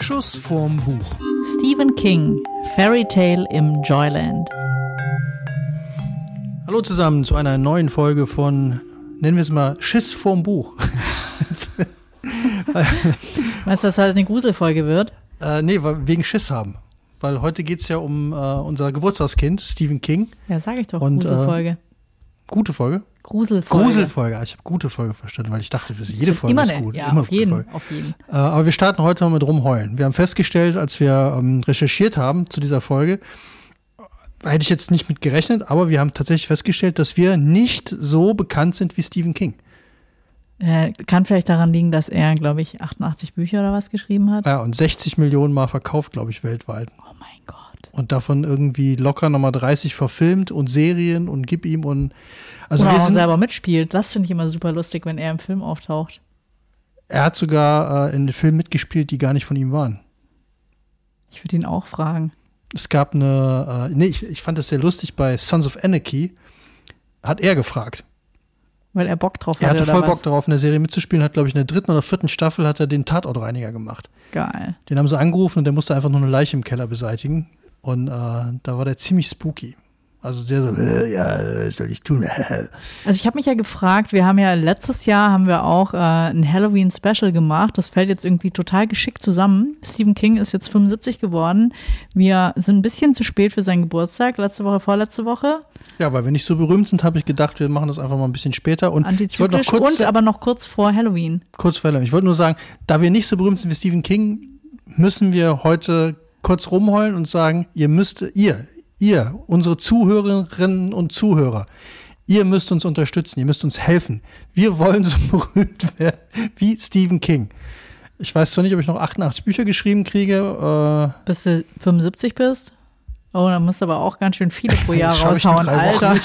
Schuss vorm Buch. Stephen King, Fairy Tale im Joyland. Hallo zusammen zu einer neuen Folge von, nennen wir es mal, Schiss vorm Buch. Weißt du, was heute eine Gruselfolge wird? äh, nee, weil- wegen Schiss haben. Weil heute geht es ja um äh, unser Geburtstagskind, Stephen King. Ja, sag ich doch, Und, äh, Gruselfolge. Gute Folge. Gruselfolge. Gruselfolge. Ah, Ich habe gute Folge verstanden, weil ich dachte, das jede Folge immer ist gut. Ja, Immer auf jeden, Folge. auf jeden. Äh, aber wir starten heute mal mit rumheulen. Wir haben festgestellt, als wir ähm, recherchiert haben zu dieser Folge, äh, hätte ich jetzt nicht mit gerechnet, aber wir haben tatsächlich festgestellt, dass wir nicht so bekannt sind wie Stephen King. Äh, kann vielleicht daran liegen, dass er, glaube ich, 88 Bücher oder was geschrieben hat. Ja, und 60 Millionen Mal verkauft, glaube ich, weltweit. Oh mein Gott. Und davon irgendwie locker nochmal 30 verfilmt und Serien und gib ihm und also Oder auch sind, selber mitspielt. Das finde ich immer super lustig, wenn er im Film auftaucht. er hat sogar äh, in Filmen mitgespielt, die gar nicht von ihm waren. Ich würde ihn auch fragen. Es gab eine, äh, nee, ich, ich fand das sehr lustig, bei Sons of Anarchy hat er gefragt. Weil er Bock drauf Er hatte, hatte oder voll was? Bock darauf, in der Serie mitzuspielen, hat, glaube ich, in der dritten oder vierten Staffel hat er den Tatortreiniger gemacht. Geil. Den haben sie angerufen und der musste einfach nur eine Leiche im Keller beseitigen. Und äh, da war der ziemlich spooky. Also der so, äh, ja, was soll ich tun? Also ich habe mich ja gefragt, wir haben ja letztes Jahr haben wir auch äh, ein Halloween-Special gemacht. Das fällt jetzt irgendwie total geschickt zusammen. Stephen King ist jetzt 75 geworden. Wir sind ein bisschen zu spät für seinen Geburtstag, letzte Woche, vorletzte Woche. ja, weil wir nicht so berühmt sind, habe ich gedacht, wir machen das einfach mal ein bisschen später. Und ich wollte noch kurz, und aber noch kurz vor Halloween. kurz verlängern. Ich wollte nur sagen, da wir nicht so berühmt sind wie Stephen King, müssen wir heute kurz rumheulen und sagen, ihr müsst, ihr, ihr, unsere Zuhörerinnen und Zuhörer, ihr müsst uns unterstützen, ihr müsst uns helfen. Wir wollen so berühmt werden wie Stephen King. Ich weiß zwar nicht, ob ich noch 88 Bücher geschrieben kriege. Äh, Bis du 75 bist. Oh, dann musst du aber auch ganz schön viele pro Jahr raushauen, Alter.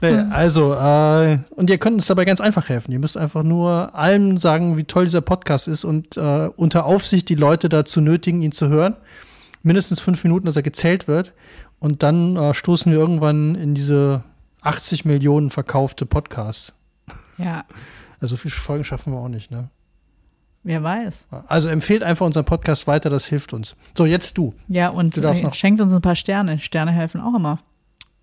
Nee, also, äh, und ihr könnt uns dabei ganz einfach helfen. Ihr müsst einfach nur allen sagen, wie toll dieser Podcast ist und äh, unter Aufsicht die Leute dazu nötigen, ihn zu hören. Mindestens fünf Minuten, dass er gezählt wird. Und dann äh, stoßen wir irgendwann in diese 80 Millionen verkaufte Podcasts. Ja, Also viele Folgen schaffen wir auch nicht, ne? wer weiß. Also empfehlt einfach unseren Podcast weiter, das hilft uns. So, jetzt du. Ja, und Du darfst äh, noch. schenkt uns ein paar Sterne. Sterne helfen auch immer.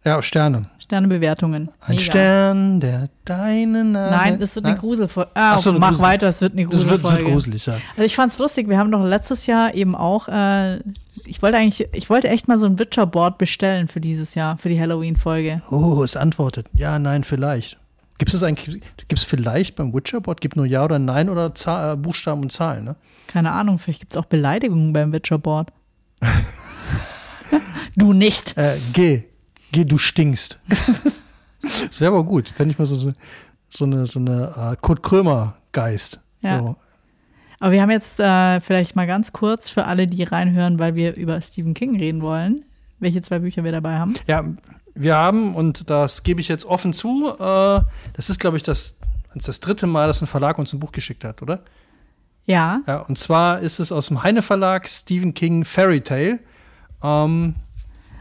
Ja, Sterne. Sternebewertungen. Ein Mega. Stern, der deinen Namen. Nein, es wird eine Nein? Gruselfolge. Ah, Ach so, eine mach Grusel- weiter, es wird eine Das wird, das Gruselfolge. wird gruselig, ja. Also ich fand's lustig, wir haben doch letztes Jahr eben auch, äh, ich wollte eigentlich, ich wollte echt mal so ein Witcher-Board bestellen für dieses Jahr, für die Halloween-Folge. Oh, es antwortet. Ja, nein, vielleicht. Gibt es eigentlich, gibt es vielleicht beim Witcher-Bot, gibt nur Ja oder Nein oder Zahl, äh, Buchstaben und Zahlen, ne? Keine Ahnung, vielleicht gibt's auch Beleidigungen beim Witcher-Board. du nicht. Äh, geh, geh, du stinkst. das wäre aber gut, fände ich mal so, so, so eine, so eine äh, Kurt Krömer-Geist. Ja. So. Aber wir haben jetzt äh, vielleicht mal ganz kurz für alle, die reinhören, weil wir über Stephen King reden wollen, welche zwei Bücher wir dabei haben. Ja, wir haben, und das gebe ich jetzt offen zu, äh, das ist, glaube ich, das, das dritte Mal, dass ein Verlag uns ein Buch geschickt hat, oder? Ja, Ja, und zwar ist es aus dem Heine Verlag Stephen King Fairy Tale. Ähm,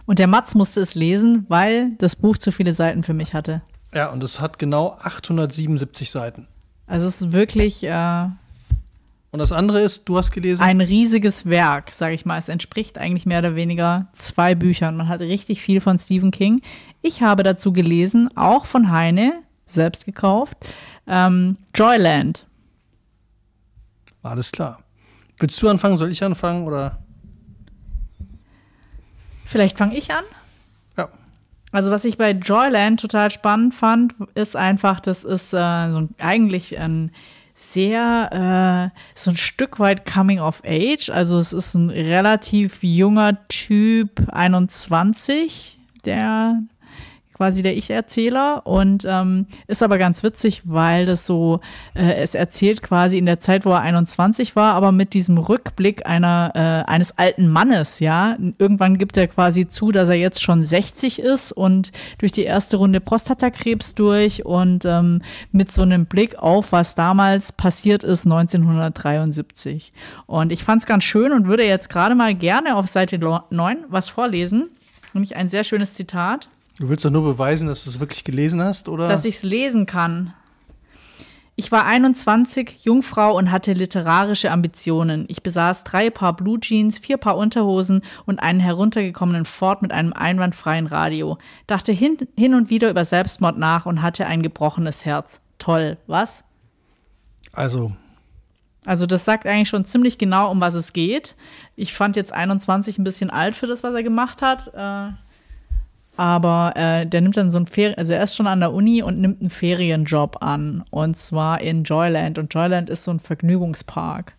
und der Mats musste es lesen, weil das Buch zu viele Seiten für mich hatte. ja, und es hat genau 877 Seiten. Also es ist wirklich äh, Und das andere ist, du hast gelesen, ein riesiges Werk, sage ich mal. Es entspricht eigentlich mehr oder weniger zwei Büchern. Man hat richtig viel von Stephen King. Ich habe dazu gelesen, auch von Heine, selbst gekauft, ähm, Joyland. alles klar. Willst du anfangen? Soll ich anfangen? Oder? Vielleicht fange ich an. Ja. Also was ich bei Joyland total spannend fand, ist einfach, das ist äh, so ein, eigentlich ein sehr, äh, so ein Stück weit Coming of Age. Also es ist ein relativ junger Typ, 21, der quasi der Ich-Erzähler und ähm, ist aber ganz witzig, weil das so, äh, es erzählt quasi in der Zeit, wo er 21 war, aber mit diesem Rückblick einer, äh, eines alten Mannes, ja. Irgendwann gibt er quasi zu, dass er jetzt schon 60 ist und durch die erste Runde Prostatakrebs durch und ähm, mit so einem Blick auf, was damals passiert ist, 1973. Und ich fand es ganz schön und würde jetzt gerade mal gerne auf Seite 9 was vorlesen, nämlich ein sehr schönes Zitat Du willst doch nur beweisen, dass du es wirklich gelesen hast, oder? dass ich es lesen kann. Ich war 21, Jungfrau und hatte literarische Ambitionen. Ich besaß drei Paar Blue Jeans, vier Paar Unterhosen und einen heruntergekommenen Ford mit einem einwandfreien Radio. Dachte hin, hin und wieder über Selbstmord nach und hatte ein gebrochenes Herz. Toll, was? Also, Also das sagt eigentlich schon ziemlich genau, um was es geht. Ich fand jetzt 21 ein bisschen alt für das, was er gemacht hat. Äh, aber äh, der nimmt dann so ein Ferien, also er ist schon an der Uni und nimmt einen Ferienjob an. Und zwar in Joyland. Und Joyland ist so ein Vergnügungspark.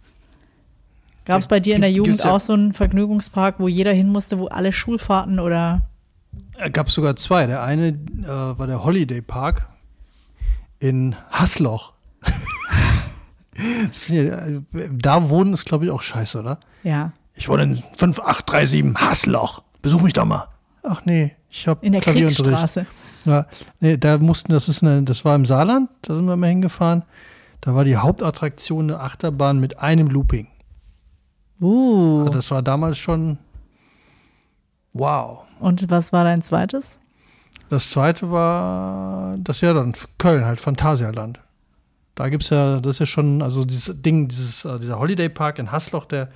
Gab es bei dir in der Jugend ja- auch so einen Vergnügungspark, wo jeder hin musste, wo alle Schulfahrten oder gab es sogar zwei. Der eine äh, war der Holiday Park in Hasloch. Ich, äh, da wohnen ist, glaube ich, auch scheiße, oder? ja, Ich wohne in 5837 Hasloch. Besuch mich doch mal. Ach nee, ich habe in der Kriegsstraße. Ja, nee, da mussten, das ist eine, das war im Saarland, da sind wir mal hingefahren. Da war die Hauptattraktion eine Achterbahn mit einem Looping. Uh. Das war damals schon wow. Und was war dein zweites? Das zweite war das ja dann Köln, halt Phantasialand. Da gibt's ja, das ist ja schon, also dieses Ding, dieses, äh, dieser Holiday Park in Hasloch, der,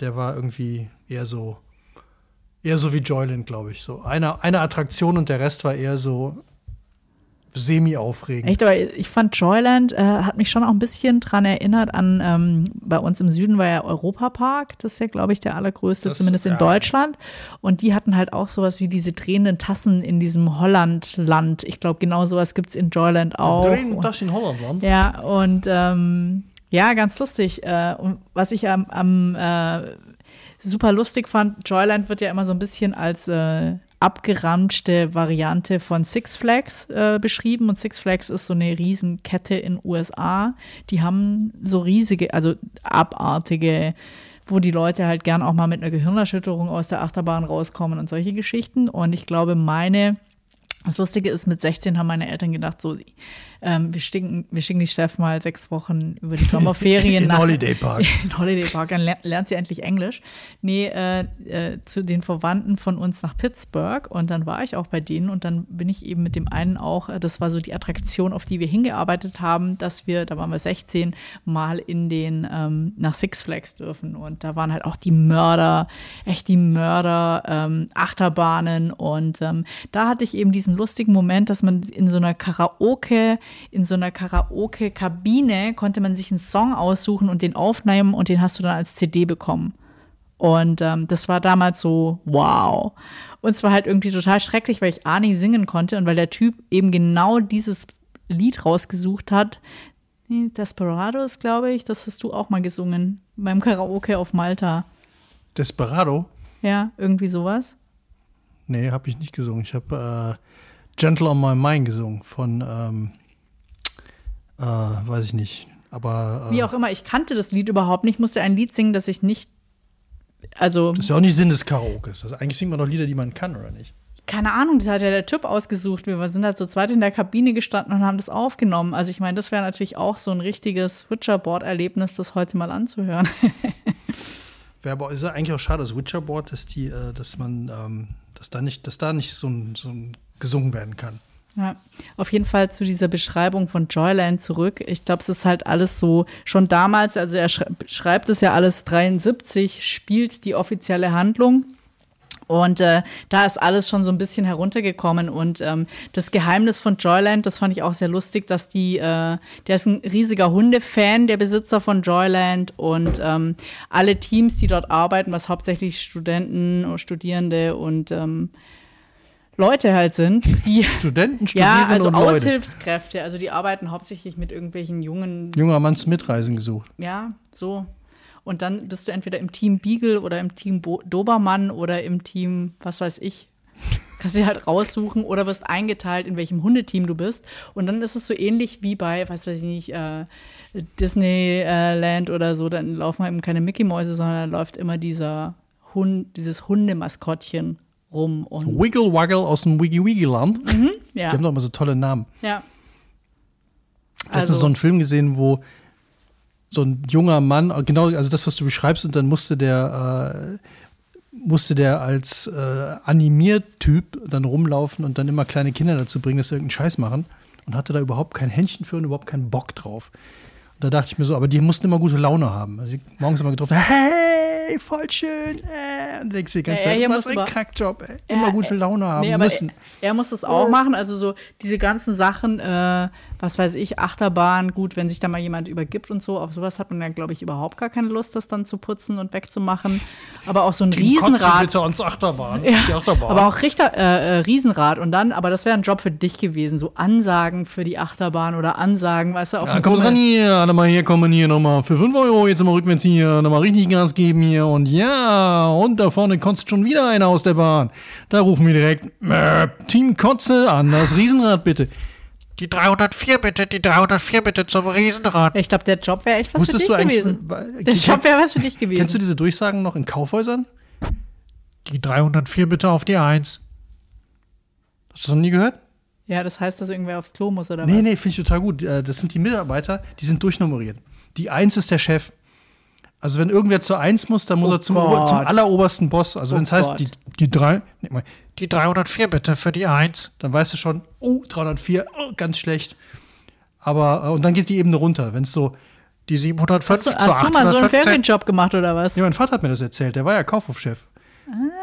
der war irgendwie eher so, eher so wie Joyland, glaube ich. So eine, eine Attraktion und der Rest war eher so semi-aufregend. Echt, aber ich fand Joyland äh, hat mich schon auch ein bisschen dran erinnert an, ähm, bei uns im Süden war ja Europapark, das ist ja, glaube ich, der allergrößte, Das- zumindest in ja. Deutschland. Und die hatten halt auch sowas wie diese drehenden Tassen in diesem Hollandland. Ich glaube, genau sowas gibt es in Joyland auch. Drehen das in Hollandland. Ja, und ähm, ja, ganz lustig. Äh, und was ich am, am äh, super lustig fand, Joyland wird ja immer so ein bisschen als äh, abgeramschte Variante von Six Flags äh, beschrieben. Und Six Flags ist so eine Riesenkette in USA. Die haben so riesige, also abartige wo die Leute halt gern auch mal mit einer Gehirnerschütterung aus der Achterbahn rauskommen und solche Geschichten. Und ich glaube, meine das Lustige ist, mit 16 haben meine Eltern gedacht, so, ähm, wir, schicken, wir schicken die Steff mal sechs Wochen über die Sommerferien In nach Holiday Park. In Holiday Park, dann ler lernt sie endlich Englisch. Nee, äh, äh, zu den Verwandten von uns nach Pittsburgh. Und dann war ich auch bei denen. Und dann bin ich eben mit dem einen auch, äh, das war so die Attraktion, auf die wir hingearbeitet haben, dass wir, da waren wir 16, mal in den, ähm, nach Six Flags dürfen. Und da waren halt auch die Mörder, echt die Mörder, ähm, Achterbahnen. Und ähm, da hatte ich eben diesen lustigen Moment, dass man in so einer Karaoke, in so einer Karaoke-Kabine konnte man sich einen Song aussuchen und den aufnehmen und den hast du dann als CD bekommen. Und ähm, das war damals so, wow. Und es war halt irgendwie total schrecklich, weil ich A nicht singen konnte und weil der Typ eben genau dieses Lied rausgesucht hat. Desperados, glaube ich, das hast du auch mal gesungen beim Karaoke auf Malta. Desperado? Ja, irgendwie sowas. Nee, habe ich nicht gesungen. Ich habe äh, Gentle on My Mind gesungen von, ähm, äh, weiß ich nicht. Aber äh, Wie auch immer, ich kannte das Lied überhaupt nicht, musste ein Lied singen, das ich nicht, also das ist ja auch nicht Sinn des Karaokes. Also eigentlich singt man doch Lieder, die man kann, oder nicht? keine Ahnung, das hat ja der Typ ausgesucht. Wir sind halt so zweit in der Kabine gestanden und haben das aufgenommen. Also ich meine, das wäre natürlich auch so ein richtiges Switcherboard-Erlebnis, das heute mal anzuhören. Wäre aber ist ja eigentlich auch schade, das Witcherboard, dass die, äh, dass man, ähm, dass da nicht, dass da nicht so ein, so ein gesungen werden kann. Ja, auf jeden Fall zu dieser Beschreibung von Joyland zurück. Ich glaube, es ist halt alles so, schon damals, also er schrei- schreibt es ja alles 73, spielt die offizielle Handlung. Und äh, da ist alles schon so ein bisschen heruntergekommen. Und ähm, das Geheimnis von Joyland, das fand ich auch sehr lustig, dass die, äh, der ist ein riesiger Hundefan, der Besitzer von Joyland. Und ähm, alle Teams, die dort arbeiten, was hauptsächlich Studenten Studierende und ähm, Leute halt sind, die Studenten, ja, also und Leute. Aushilfskräfte, also die arbeiten hauptsächlich mit irgendwelchen jungen, Junger Mann zum Mitreisen gesucht. ja, so. Und dann bist du entweder im Team Beagle oder im Team Bo Dobermann oder im Team, was weiß ich. Kannst dir halt raussuchen oder wirst eingeteilt, in welchem Hundeteam du bist. Und dann ist es so ähnlich wie bei, was weiß ich nicht, äh, Disneyland oder so. Dann laufen eben keine Mickey-Mäuse, sondern da läuft immer dieser Hund, dieses Hundemaskottchen rum. Und, Wiggle Waggle aus dem Wiggy Wiggy Land. Die ja, haben doch immer so tolle Namen. ja. Letztens Also- so einen Film gesehen, wo so ein junger Mann, genau, also das, was du beschreibst, und dann musste der, äh, musste der als äh, Animiertyp dann rumlaufen und dann immer kleine Kinder dazu bringen, dass sie irgendeinen Scheiß machen. und hatte da überhaupt kein Händchen für und überhaupt keinen Bock drauf. Und da dachte ich mir so, aber die mussten immer gute Laune haben. Also die morgens immer getroffen, hey, voll schön. Äh. Und denkst die ganze Ja, Zeit, hier was muss ein Kackjob, ey. Immer Ja, gute Laune haben Nee, müssen. er, er muss das auch machen. Also so diese ganzen Sachen, äh, was weiß ich, Achterbahn, gut, wenn sich da mal jemand übergibt und so, auf sowas hat man ja, glaube ich, überhaupt gar keine Lust, das dann zu putzen und wegzumachen. Aber auch so ein Kotze Riesenrad. bitte ans Achterbahn. Ja, Die Achterbahn. aber auch Richter, äh, äh, Riesenrad und dann, aber das wäre ein Job für dich gewesen, so Ansagen für die Achterbahn oder Ansagen, weißt du, auf Ja, komm ran hier, nochmal hier, komm mal hier nochmal für 5 Euro, jetzt mal rückwärts hier, nochmal richtig Gas geben hier und ja, und da vorne kotzt schon wieder einer aus der Bahn. Da rufen wir direkt, äh, Team Kotze an, das Riesenrad bitte. Die 304 bitte, die 304 bitte zum Riesenrad. Ich glaube, der Job wäre echt was Wusstest für du dich gewesen. Der Job wäre was für dich gewesen. kennst du diese Durchsagen noch in Kaufhäusern? Die 304 bitte auf die 1. Hast du das noch nie gehört? ja, das heißt, dass irgendwer aufs Klo muss oder Nee, was? nee, finde ich total gut. Äh, Das sind die Mitarbeiter, die sind durchnummeriert. Die Eins ist der Chef. Also wenn irgendwer zur Eins muss, dann muss Oh er zum, zum allerobersten Boss. Also Oh wenn es heißt, die, die drei, nee, mal, Die 304 bitte für die 1. dann weißt du schon, oh, 304, oh, ganz schlecht. Aber, äh, und dann geht die Ebene runter. Wenn es so, Die 705 Hast du, hast du mal so einen 815. Ferienjob gemacht oder was? ja, mein Vater hat mir das erzählt, der war ja Kaufhofchef.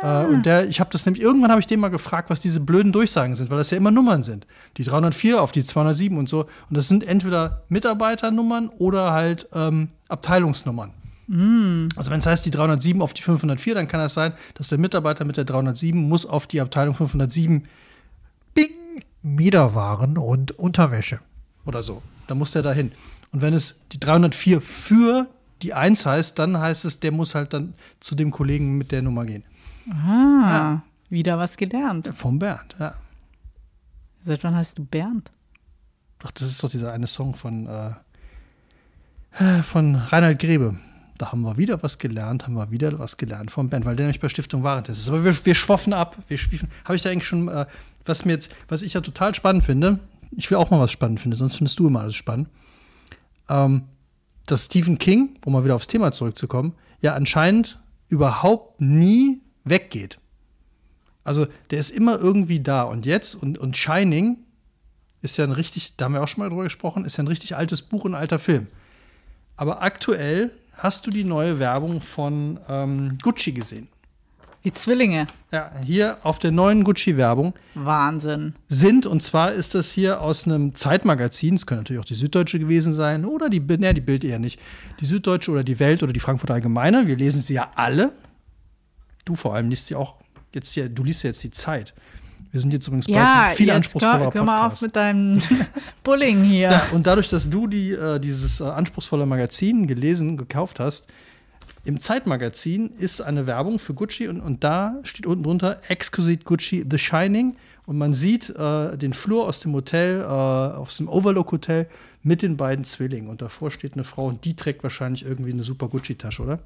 Ah. Äh, und der, ich habe das nämlich, irgendwann habe ich den mal gefragt, was diese blöden Durchsagen sind, weil das ja immer Nummern sind. Die 304 auf die 207 und so. Und das sind entweder Mitarbeiternummern oder halt ähm, Abteilungsnummern. Mm. Also wenn es heißt die 307 auf die 504, dann kann das sein, dass der Mitarbeiter mit der 307 muss auf die Abteilung 507 Bing, Miederwaren und Unterwäsche. oder so. Da muss der dahin. Und wenn es die 304 für die 1 heißt, dann heißt es, der muss halt dann zu dem Kollegen mit der Nummer gehen. Ah, wieder was gelernt. Vom Bernd, ja. Seit wann heißt du Bernd? Ach, das ist doch dieser eine Song von, äh, von Reinhard Grebe. Da haben wir wieder was gelernt, haben wir wieder was gelernt vom Bernd, weil der nämlich bei Stiftung Warentest ist. Aber wir, wir schwoffen ab, wir schwiefen. Habe ich da eigentlich schon, äh, was mir jetzt, was ich ja total spannend finde, ich will auch mal was spannend finden, sonst findest du immer alles spannend. Ähm, dass Stephen King, um mal wieder aufs Thema zurückzukommen, ja anscheinend überhaupt nie weggeht. Also der ist immer irgendwie da. Und jetzt, und, und Shining ist ja ein richtig, da haben wir auch schon mal drüber gesprochen, ist ja ein richtig altes Buch und alter Film. Aber aktuell hast du die neue Werbung von ähm, Gucci gesehen. Die Zwillinge. Ja, hier auf der neuen Gucci-Werbung Wahnsinn. sind, und zwar ist das hier aus einem Zeitmagazin, es könnte natürlich auch die Süddeutsche gewesen sein, oder die, Bild- nee, die Bild eher nicht, die Süddeutsche oder die Welt oder die Frankfurter Allgemeine, wir lesen sie ja alle. Du vor allem liest sie auch, jetzt hier, du liest ja jetzt die Zeit. Wir sind jetzt übrigens bald Ja, ein viel jetzt anspruchsvoller hör, hör mal auf mit deinem Bullying hier. Ja, und dadurch, dass du die, äh, dieses äh, anspruchsvolle Magazin gelesen, gekauft hast, im Zeitmagazin ist eine Werbung für Gucci und, und da steht unten drunter Exquisite Gucci The Shining und man sieht äh, den Flur aus dem Hotel, äh, aus dem Overlook Hotel mit den beiden Zwillingen und davor steht eine Frau und die trägt wahrscheinlich irgendwie eine super Gucci-Tasche, oder?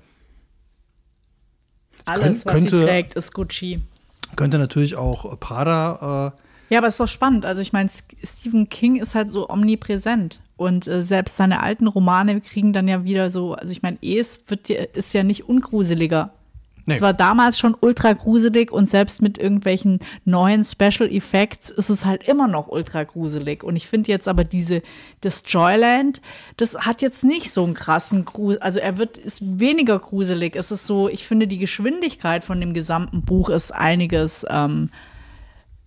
Alles, was könnte- sie trägt, ist Gucci. Könnte natürlich auch Prada äh, Ja, aber ist doch spannend. Also ich meine, Stephen King ist halt so omnipräsent. Und äh, selbst seine alten Romane kriegen dann ja wieder so, also ich meine, es wird ist ja nicht ungruseliger. Nee. Es war damals schon ultra gruselig und selbst mit irgendwelchen neuen Special Effects ist es halt immer noch ultra gruselig. Und ich finde jetzt aber diese, das Joyland, das hat jetzt nicht so einen krassen Grusel. Also er wird, ist weniger gruselig. Es ist so, ich finde, die Geschwindigkeit von dem gesamten Buch ist einiges ähm,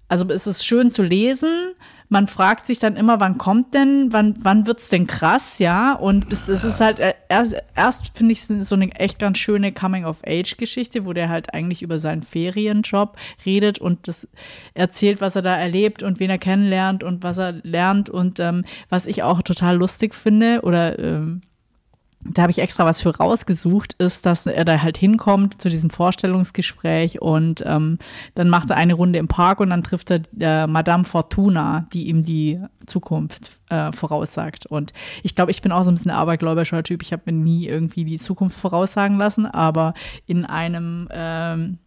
also es ist schön zu lesen. Man fragt sich dann immer, wann kommt denn, wann, wann wird's denn krass, ja? Und es, es ist halt, äh, erst, erst finde ich so eine echt ganz schöne Coming-of-Age-Geschichte, wo der halt eigentlich über seinen Ferienjob redet und das erzählt, was er da erlebt und wen er kennenlernt und was er lernt. Und ähm, was ich auch total lustig finde oder ähm, da habe ich extra was für rausgesucht, ist, dass er da halt hinkommt zu diesem Vorstellungsgespräch und ähm, dann macht er eine Runde im Park und dann trifft er äh, Madame Fortuna, die ihm die Zukunft äh, voraussagt. Und ich glaube, ich bin auch so ein bisschen abergläubischer Typ. Ich habe mir nie irgendwie die Zukunft voraussagen lassen, aber in einem ähm,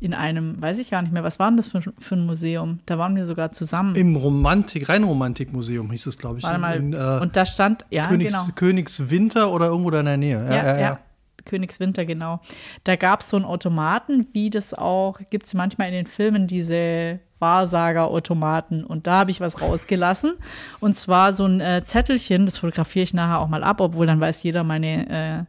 in einem, weiß ich gar nicht mehr, was war denn das für, für ein Museum? Da waren wir sogar zusammen. im Romantik, Rheinromantikmuseum hieß es, glaube ich. Warte mal. in, äh, und da stand, ja, Königs, genau. Königswinter oder irgendwo da in der Nähe. Ja, ja. Königswinter, genau. Da gab es so einen Automaten, wie das auch, gibt es manchmal in den Filmen diese Wahrsager-Automaten. Und da habe ich was rausgelassen. Und zwar so ein äh, Zettelchen, das fotografiere ich nachher auch mal ab, obwohl dann weiß jeder meine, äh,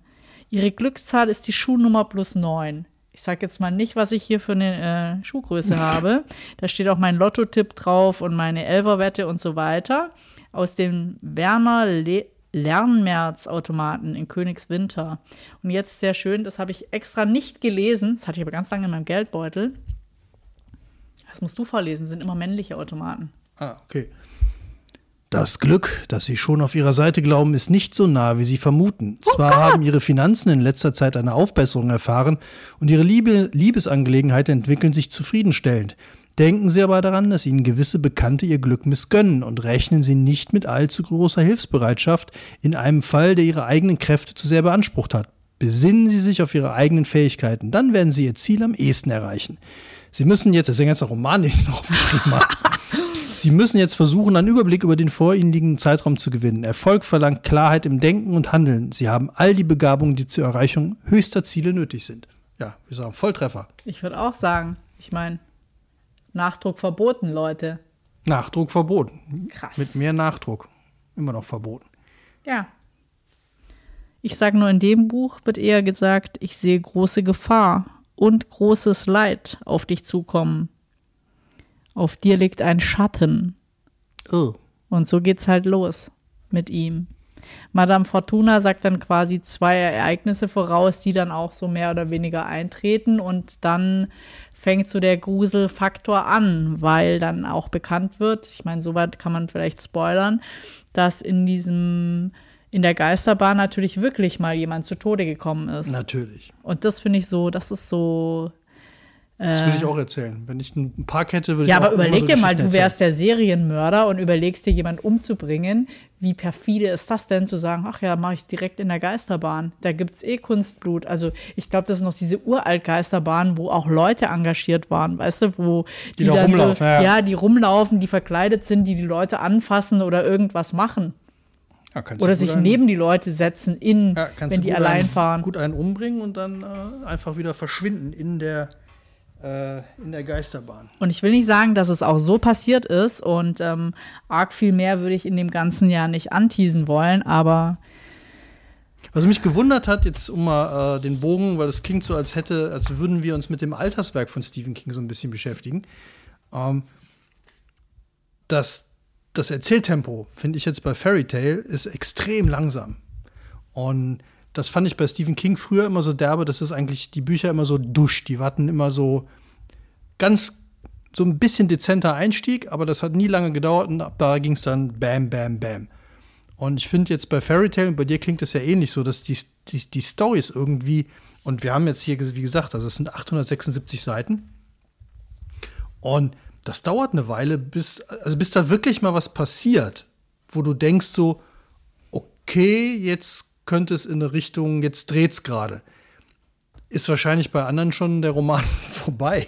ihre Glückszahl ist die Schuhnummer plus neun. Ich sage jetzt mal nicht, was ich hier für eine äh, Schuhgröße habe. Da steht auch mein Lotto-Tipp drauf und meine Elferwette und so weiter. Aus dem Werner Le Lernmärz-Automaten in Königswinter. Und jetzt sehr schön, das habe ich extra nicht gelesen. Das hatte ich aber ganz lange in meinem Geldbeutel. Das musst du vorlesen, sind immer männliche Automaten. Ah, okay. Das Glück, das Sie schon auf Ihrer Seite glauben, ist nicht so nah, wie Sie vermuten. Zwar haben Ihre Finanzen in letzter Zeit eine Aufbesserung erfahren und Ihre Liebe, Liebesangelegenheiten entwickeln sich zufriedenstellend. Denken Sie aber daran, dass Ihnen gewisse Bekannte Ihr Glück missgönnen und rechnen Sie nicht mit allzu großer Hilfsbereitschaft in einem Fall, der Ihre eigenen Kräfte zu sehr beansprucht hat. Besinnen Sie sich auf Ihre eigenen Fähigkeiten, dann werden Sie Ihr Ziel am ehesten erreichen. Sie müssen jetzt, das ist ein ganzer Roman, den ich noch aufgeschrieben habe. Sie müssen jetzt versuchen, einen Überblick über den vor Ihnen liegenden Zeitraum zu gewinnen. Erfolg verlangt Klarheit im Denken und Handeln. Sie haben all die Begabungen, die zur Erreichung höchster Ziele nötig sind. Ja, wir sagen Volltreffer. Ich würde auch sagen, ich meine, Nachdruck verboten, Leute. Nachdruck verboten. Krass. Mit mehr Nachdruck. Immer noch verboten. Ja. Ich sage nur, in dem Buch wird eher gesagt, ich sehe große Gefahr und großes Leid auf dich zukommen. Auf dir liegt ein Schatten. Oh. Und so geht's halt los mit ihm. Madame Fortuna sagt dann quasi zwei Ereignisse voraus, die dann auch so mehr oder weniger eintreten und dann fängt so der Gruselfaktor an, weil dann auch bekannt wird, ich meine, soweit kann man vielleicht spoilern, dass in diesem in der Geisterbahn natürlich wirklich mal jemand zu Tode gekommen ist. Natürlich. Und das finde ich so, das ist so Das würde ich auch erzählen. Wenn ich einen Park hätte, würde Ja, ich auch aber überleg so dir mal, du wärst der Serienmörder und überlegst dir, jemand umzubringen. Wie perfide ist das denn, zu sagen, ach ja, mache ich direkt in der Geisterbahn. Da gibt es eh Kunstblut. Also ich glaube, das ist noch diese uralt Geisterbahn, wo auch Leute engagiert waren, weißt du, wo Die da dann rumlaufen, so, ja. ja, die rumlaufen, die verkleidet sind, die die Leute anfassen oder irgendwas machen. Ja, Oder sich einen- neben die Leute setzen, in, ja, wenn die allein einen, fahren. Gut einen umbringen und dann äh, einfach wieder verschwinden in der, äh, in der Geisterbahn. Und ich will nicht sagen, dass es auch so passiert ist und ähm, arg viel mehr würde ich in dem ganzen Jahr nicht anteasen wollen, aber Was mich gewundert hat, jetzt um mal äh, den Bogen, weil das klingt so, als hätte, als würden wir uns mit dem Alterswerk von Stephen King so ein bisschen beschäftigen. Ähm, das, das Erzähltempo, finde ich jetzt bei Fairy Tale, ist extrem langsam. Und das fand ich bei Stephen King früher immer so derbe, dass es eigentlich die Bücher immer so dusch, die hatten immer so ganz so ein bisschen dezenter Einstieg, aber das hat nie lange gedauert und ab da ging es dann bam, bam, bam. Und ich finde jetzt bei Fairy Tail, und bei dir klingt das ja ähnlich so, dass die, die, die Storys irgendwie, und wir haben jetzt hier, wie gesagt, also es sind 876 Seiten. Und das dauert eine Weile, bis, also bis da wirklich mal was passiert, wo du denkst so, okay, jetzt könnte es in eine Richtung, jetzt dreht's gerade. Ist wahrscheinlich bei anderen schon der Roman vorbei.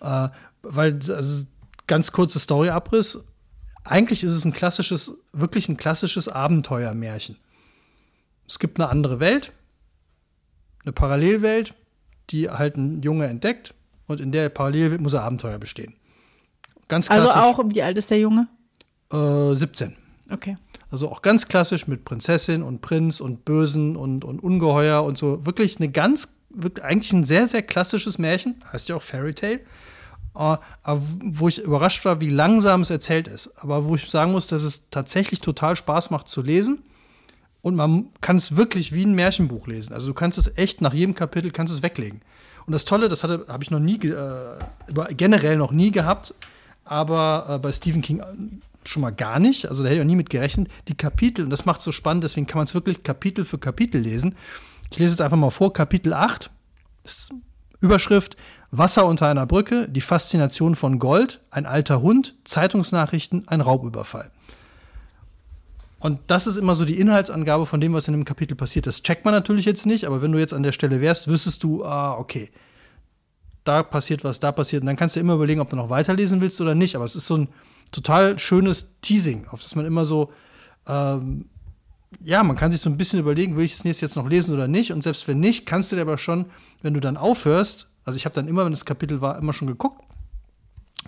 äh, weil, also, ganz kurzer Storyabriss. Eigentlich ist es ein klassisches, wirklich ein klassisches Abenteuermärchen. Es gibt eine andere Welt, eine Parallelwelt, die halt ein Junge entdeckt und in der Parallelwelt muss er Abenteuer bestehen. Ganz also klassisch. auch, wie alt ist der Junge? äh, 17. Okay. Also auch ganz klassisch mit Prinzessin und Prinz und Bösen und, und Ungeheuer und so. Wirklich eine ganz, wirklich eigentlich ein sehr, sehr klassisches Märchen. Heißt ja auch Fairy Tale. Aber wo ich überrascht war, wie langsam es erzählt ist. Aber wo ich sagen muss, dass es tatsächlich total Spaß macht zu lesen. Und man kann es wirklich wie ein Märchenbuch lesen. Also du kannst es echt nach jedem Kapitel kannst es weglegen. Und das Tolle, das habe ich noch nie, äh, generell noch nie gehabt, aber äh, bei Stephen King schon mal gar nicht. Also da hätte ich auch nie mit gerechnet. Die Kapitel, und das macht so spannend, deswegen kann man es wirklich Kapitel für Kapitel lesen. Ich lese jetzt einfach mal vor, Kapitel 8, ist Überschrift Wasser unter einer Brücke, die Faszination von Gold, ein alter Hund, Zeitungsnachrichten, ein Raubüberfall. Und das ist immer so die Inhaltsangabe von dem, was in dem Kapitel passiert. Das checkt man natürlich jetzt nicht, aber wenn du jetzt an der Stelle wärst, wüsstest du, ah, okay, da passiert was, da passiert. Und dann kannst du immer überlegen, ob du noch weiterlesen willst oder nicht. Aber es ist so ein total schönes Teasing, auf das man immer so, ähm, ja, man kann sich so ein bisschen überlegen, will ich das nächste jetzt noch lesen oder nicht. Und selbst wenn nicht, kannst du dir aber schon, wenn du dann aufhörst, also ich habe dann immer, wenn das Kapitel war, immer schon geguckt,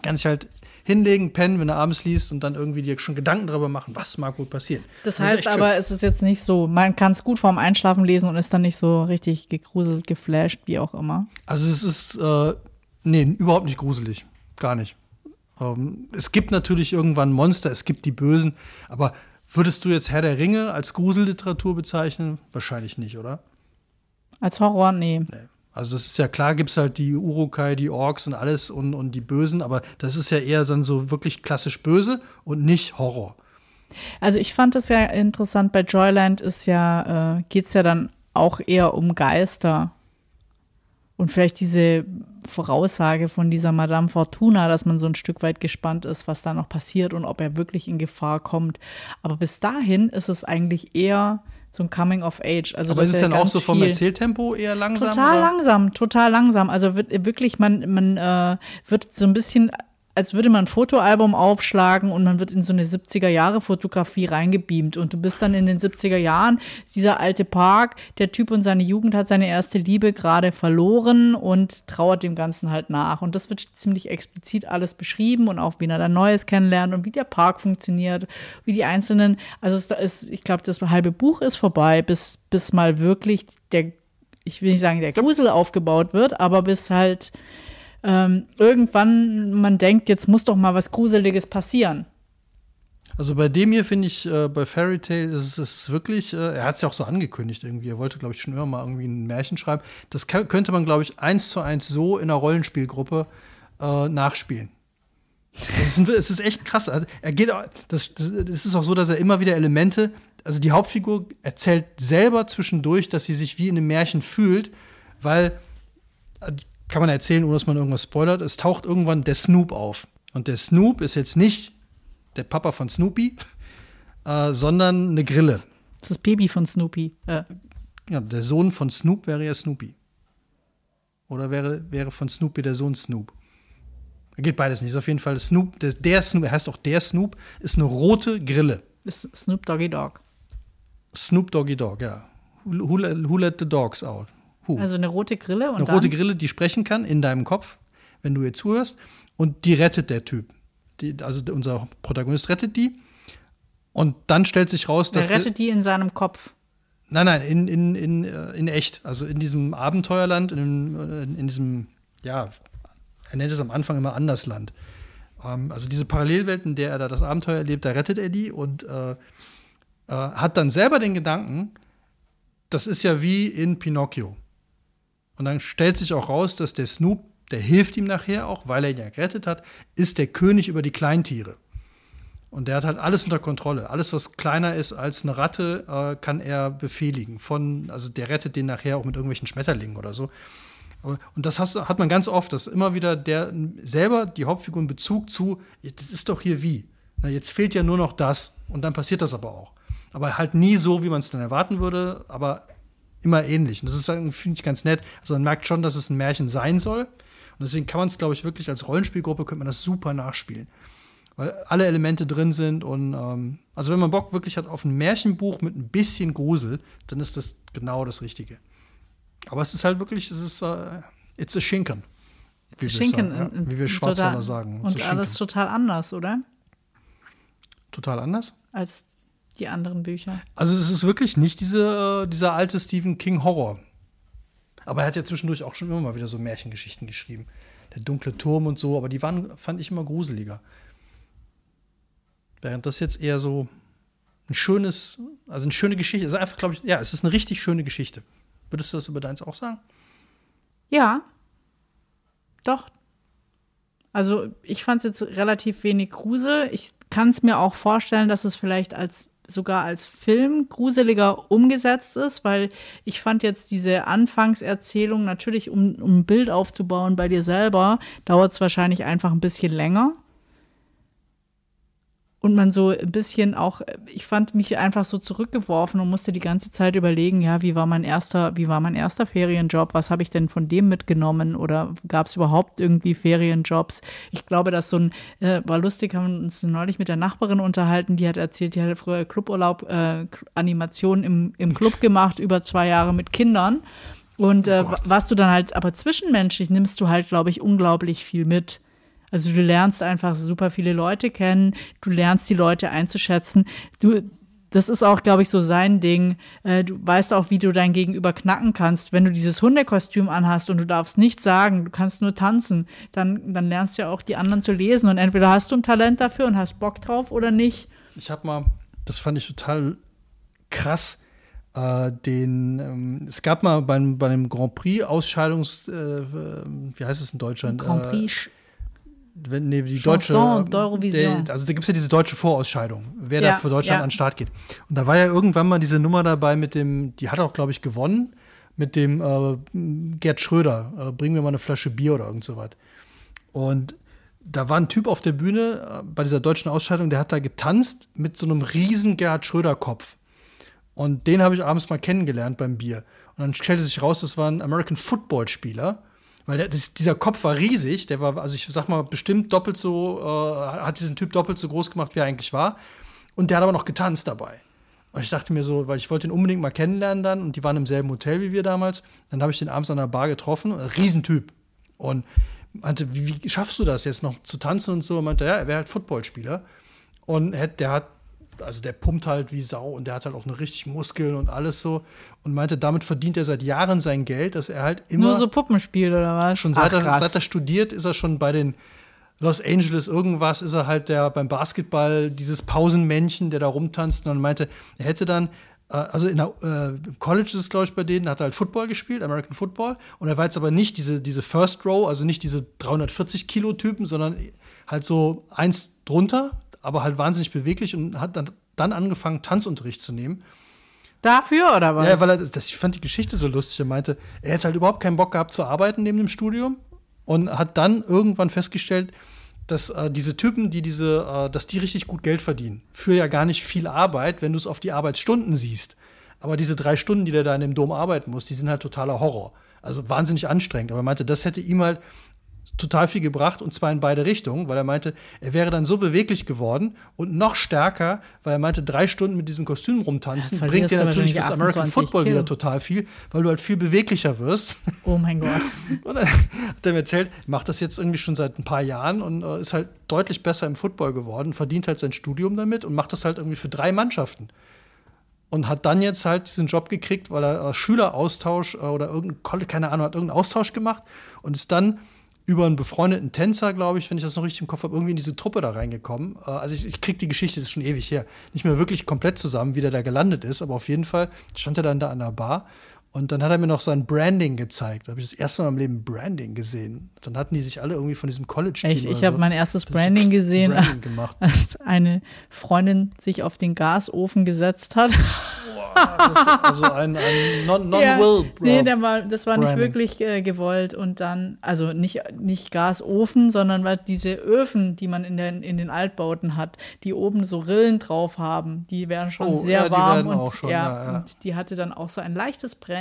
kann ich halt hinlegen, pennen, wenn du abends liest und dann irgendwie dir schon Gedanken darüber machen, was mag wohl passieren. Das ist heißt aber, schön. es ist jetzt nicht so, man kann es gut vorm Einschlafen lesen und ist dann nicht so richtig gegruselt, geflasht, wie auch immer. Also es ist, äh, nee, überhaupt nicht gruselig. Gar nicht. Ähm, es gibt natürlich irgendwann Monster, es gibt die Bösen, aber würdest du jetzt Herr der Ringe als Gruselliteratur bezeichnen? Wahrscheinlich nicht, oder? Als Horror, nee. Nee. Also das ist ja klar, gibt es halt die Urukai, die Orks und alles und, und die Bösen, aber das ist ja eher dann so wirklich klassisch böse und nicht Horror. Also ich fand es ja interessant, bei Joyland ist ja, äh, geht es ja dann auch eher um Geister. Und vielleicht diese Voraussage von dieser Madame Fortuna, dass man so ein Stück weit gespannt ist, was da noch passiert und ob er wirklich in Gefahr kommt. Aber bis dahin ist es eigentlich eher so ein Coming of Age. Also aber ist es dann auch so vom Erzähltempo eher langsam? Total oder? langsam, total langsam. Also wird, wirklich, man, man äh, wird so ein bisschen, als würde man ein Fotoalbum aufschlagen und man wird in so eine 70er-Jahre-Fotografie reingebeamt. Und du bist dann in den 70er Jahren, dieser alte Park, der Typ und seine Jugend hat seine erste Liebe gerade verloren und trauert dem Ganzen halt nach. Und das wird ziemlich explizit alles beschrieben und auch, wie er dann Neues kennenlernt und wie der Park funktioniert, wie die einzelnen, also es ist, ich glaube, das halbe Buch ist vorbei, bis, bis mal wirklich der ich will nicht sagen, der Grusel aufgebaut wird, aber bis halt ähm, irgendwann man denkt, jetzt muss doch mal was Gruseliges passieren. Also bei dem hier finde ich, äh, bei Fairy Tale ist es wirklich, äh, er hat es ja auch so angekündigt irgendwie, er wollte, glaube ich, schon immer mal irgendwie ein Märchen schreiben. Das könnte man, glaube ich, eins zu eins so in einer Rollenspielgruppe äh, nachspielen. Es ist, ist echt krass. Also, Er geht, das, das, es ist auch so, dass er immer wieder Elemente, also die Hauptfigur erzählt selber zwischendurch, dass sie sich wie in einem Märchen fühlt, weil, kann man erzählen, ohne dass man irgendwas spoilert, es taucht irgendwann der Snoop auf. Und der Snoop ist jetzt nicht der Papa von Snoopy, äh, sondern eine Grille. Das ist das Baby von Snoopy. Äh, Ja, der Sohn von Snoop wäre ja Snoopy. Oder wäre, wäre von Snoopy der Sohn Snoop. Geht beides nicht. Ist auf jeden Fall Snoop, der, der Snoop, er heißt auch der Snoop, ist eine rote Grille. ist Snoop Doggy Dog. Snoop Doggy Dog, ja. Who, who, who let the dogs out? Who? Also eine rote Grille und eine dann, rote Grille, die sprechen kann in deinem Kopf, wenn du ihr zuhörst. Und die rettet der Typ. Die, also unser Protagonist rettet die. Und dann stellt sich raus, dass. er rettet die in seinem Kopf. Nein, nein, in, in, in, äh, in echt. Also in diesem Abenteuerland, in, in, in diesem, ja, er nennt es am Anfang immer Andersland. Ähm, also diese Parallelwelt, in der er da das Abenteuer erlebt, da rettet er die und äh, äh, hat dann selber den Gedanken, das ist ja wie in Pinocchio. Und dann stellt sich auch raus, dass der Snoop, der hilft ihm nachher auch, weil er ihn ja gerettet hat, ist der König über die Kleintiere. Und der hat halt alles unter Kontrolle. Alles, was kleiner ist als eine Ratte, äh, kann er befehligen. Von, also der rettet den nachher auch mit irgendwelchen Schmetterlingen oder so. Und das hast, hat man ganz oft, dass immer wieder der selber die Hauptfigur in Bezug zu, das ist doch hier wie. Na, jetzt fehlt ja nur noch das und dann passiert das aber auch. Aber halt nie so, wie man es dann erwarten würde, aber immer ähnlich. Und das ist, finde ich, ganz nett. Also man merkt schon, dass es ein Märchen sein soll. Und deswegen kann man es, glaube ich, wirklich als Rollenspielgruppe, könnte man das super nachspielen weil alle Elemente drin sind und ähm, also wenn man Bock wirklich hat auf ein Märchenbuch mit ein bisschen Grusel, dann ist das genau das Richtige. Aber es ist halt wirklich, es ist äh, it's a Schinken. wie wir Schinken. sagen, ja, in- wie wir Schwarzwälder sagen. It's Und alles total anders, oder? total anders. Als die anderen Bücher. Also es ist wirklich nicht diese, äh, dieser alte Stephen King Horror. Aber er hat ja zwischendurch auch schon immer mal wieder so Märchengeschichten geschrieben. Der dunkle Turm und so, aber die waren, fand ich immer gruseliger. Während das jetzt eher so ein schönes, also eine schöne Geschichte, ist einfach, glaube ich, ja, es ist eine richtig schöne Geschichte. Würdest du das über deins auch sagen? Ja. Doch. Also ich fand es jetzt relativ wenig Grusel. Ich kann es mir auch vorstellen, dass es vielleicht als sogar als Film gruseliger umgesetzt ist, weil ich fand jetzt diese Anfangserzählung natürlich, um, um ein Bild aufzubauen bei dir selber, dauert es wahrscheinlich einfach ein bisschen länger. Und man so ein bisschen auch, ich fand mich einfach so zurückgeworfen und musste die ganze Zeit überlegen, ja, wie war mein erster, wie war mein erster Ferienjob? Was habe ich denn von dem mitgenommen? Oder gab es überhaupt irgendwie Ferienjobs? Ich glaube, dass so ein, äh, war lustig, haben wir uns neulich mit der Nachbarin unterhalten, die hat erzählt, die hatte früher Cluburlaub, äh, Animation im, im Club gemacht, über zwei Jahre mit Kindern. Und äh, Oh was du dann halt, aber zwischenmenschlich nimmst du halt, glaube ich, unglaublich viel mit. Also du lernst einfach super viele Leute kennen, du lernst die Leute einzuschätzen. Du, das ist auch, glaube ich, so sein Ding. Äh, du weißt auch, wie du dein Gegenüber knacken kannst. Wenn du dieses Hundekostüm anhast und du darfst nichts sagen, du kannst nur tanzen, dann, dann lernst du ja auch die anderen zu lesen. Und entweder hast du ein Talent dafür und hast Bock drauf oder nicht. Ich habe mal, das fand ich total krass, äh, den, ähm, es gab mal beim, bei dem Grand Prix Ausscheidungs, äh, wie heißt es in Deutschland? Grand Äh, Prix. Wenn, nee, die Chanson deutsche. d'Eurovision. Also da gibt es ja diese deutsche Vorausscheidung, wer Ja, da für Deutschland ja. an den Start geht. Und da war ja irgendwann mal diese Nummer dabei mit dem, die hat auch, glaube ich, gewonnen, mit dem äh, Gerd Schröder, äh, bring mir mal eine Flasche Bier oder irgend sowas. Und da war ein Typ auf der Bühne äh, bei dieser deutschen Ausscheidung, der hat da getanzt mit so einem riesen Gerhard Schröder-Kopf. Und den habe ich abends mal kennengelernt beim Bier. Und dann stellte sich raus, das war ein American Football-Spieler. Weil der, das, dieser Kopf war riesig, der war, also ich sag mal, bestimmt doppelt so, äh, hat diesen Typ doppelt so groß gemacht, wie er eigentlich war. Und der hat aber noch getanzt dabei. Und ich dachte mir so, weil ich wollte ihn unbedingt mal kennenlernen dann und die waren im selben Hotel wie wir damals. Dann habe ich den abends an der Bar getroffen, ein Riesentyp. Und meinte, wie, wie schaffst du das jetzt noch zu tanzen und so? Und meinte, ja, er wäre halt Footballspieler. Und er- der hat, also der pumpt halt wie Sau und der hat halt auch eine richtig Muskeln und alles so. Und meinte, damit verdient er seit Jahren sein Geld, dass er halt immer Nur so Puppenspiel oder was? schon seit, Ach, er, seit er studiert, ist er schon bei den Los Angeles irgendwas, ist er halt der beim Basketball dieses Pausenmännchen, der da rumtanzt und dann meinte, er hätte dann äh, also in der, äh, im College ist es, glaube ich, bei denen, hat er halt Football gespielt, American Football. Und er war jetzt aber nicht diese, diese First Row, also nicht diese 340 Kilo Typen, sondern halt so eins drunter, aber halt wahnsinnig beweglich und hat dann, dann angefangen, Tanzunterricht zu nehmen. Dafür oder was? Ja, weil er, das, ich fand die Geschichte so lustig. Er meinte, er hätte halt überhaupt keinen Bock gehabt zu arbeiten neben dem Studium und hat dann irgendwann festgestellt, dass äh, diese Typen, die diese, äh, dass die richtig gut Geld verdienen, für ja gar nicht viel Arbeit, wenn du es auf die Arbeitsstunden siehst. Aber diese drei Stunden, die der da in dem Dom arbeiten muss, die sind halt totaler Horror. Also wahnsinnig anstrengend. Aber er meinte, das hätte ihm halt total viel gebracht und zwar in beide Richtungen, weil er meinte, er wäre dann so beweglich geworden und noch stärker, weil er meinte, drei Stunden mit diesem Kostüm rumtanzen Ja, bringt dir natürlich fürs American 28 Football Kilo. wieder total viel, weil du halt viel beweglicher wirst. oh mein Gott. Und dann hat er mir erzählt, macht das jetzt irgendwie schon seit ein paar Jahren und äh, ist halt deutlich besser im Football geworden, verdient halt sein Studium damit und macht das halt irgendwie für drei Mannschaften. Und hat dann jetzt halt diesen Job gekriegt, weil er äh, Schüleraustausch äh, oder irgendein, keine Ahnung, hat irgendeinen Austausch gemacht und ist dann über einen befreundeten Tänzer, glaube ich, wenn ich das noch richtig im Kopf habe, irgendwie in diese Truppe da reingekommen. Äh, also ich, ich krieg die Geschichte, das ist schon ewig her, nicht mehr wirklich komplett zusammen, wie der da gelandet ist, aber auf jeden Fall stand er dann da an der Bar und dann hat er mir noch sein Branding gezeigt. Da habe ich das erste Mal im Leben Branding gesehen. Dann hatten die sich alle irgendwie von diesem College-Team Echt, ich habe so- mein erstes Branding gesehen, Branding gemacht. als eine Freundin sich auf den Gasofen gesetzt hat. Also ein, ein Non- Ja, Non-Will. nee, der war, das war nicht Branding. wirklich äh, gewollt. Und dann, also nicht, nicht Gasofen, sondern weil diese Öfen, die man in den, in den Altbauten hat, die oben so Rillen drauf haben, die werden schon Oh, sehr ja, warm. und, auch schon, ja, ja, ja. und die hatte dann auch so ein leichtes Branding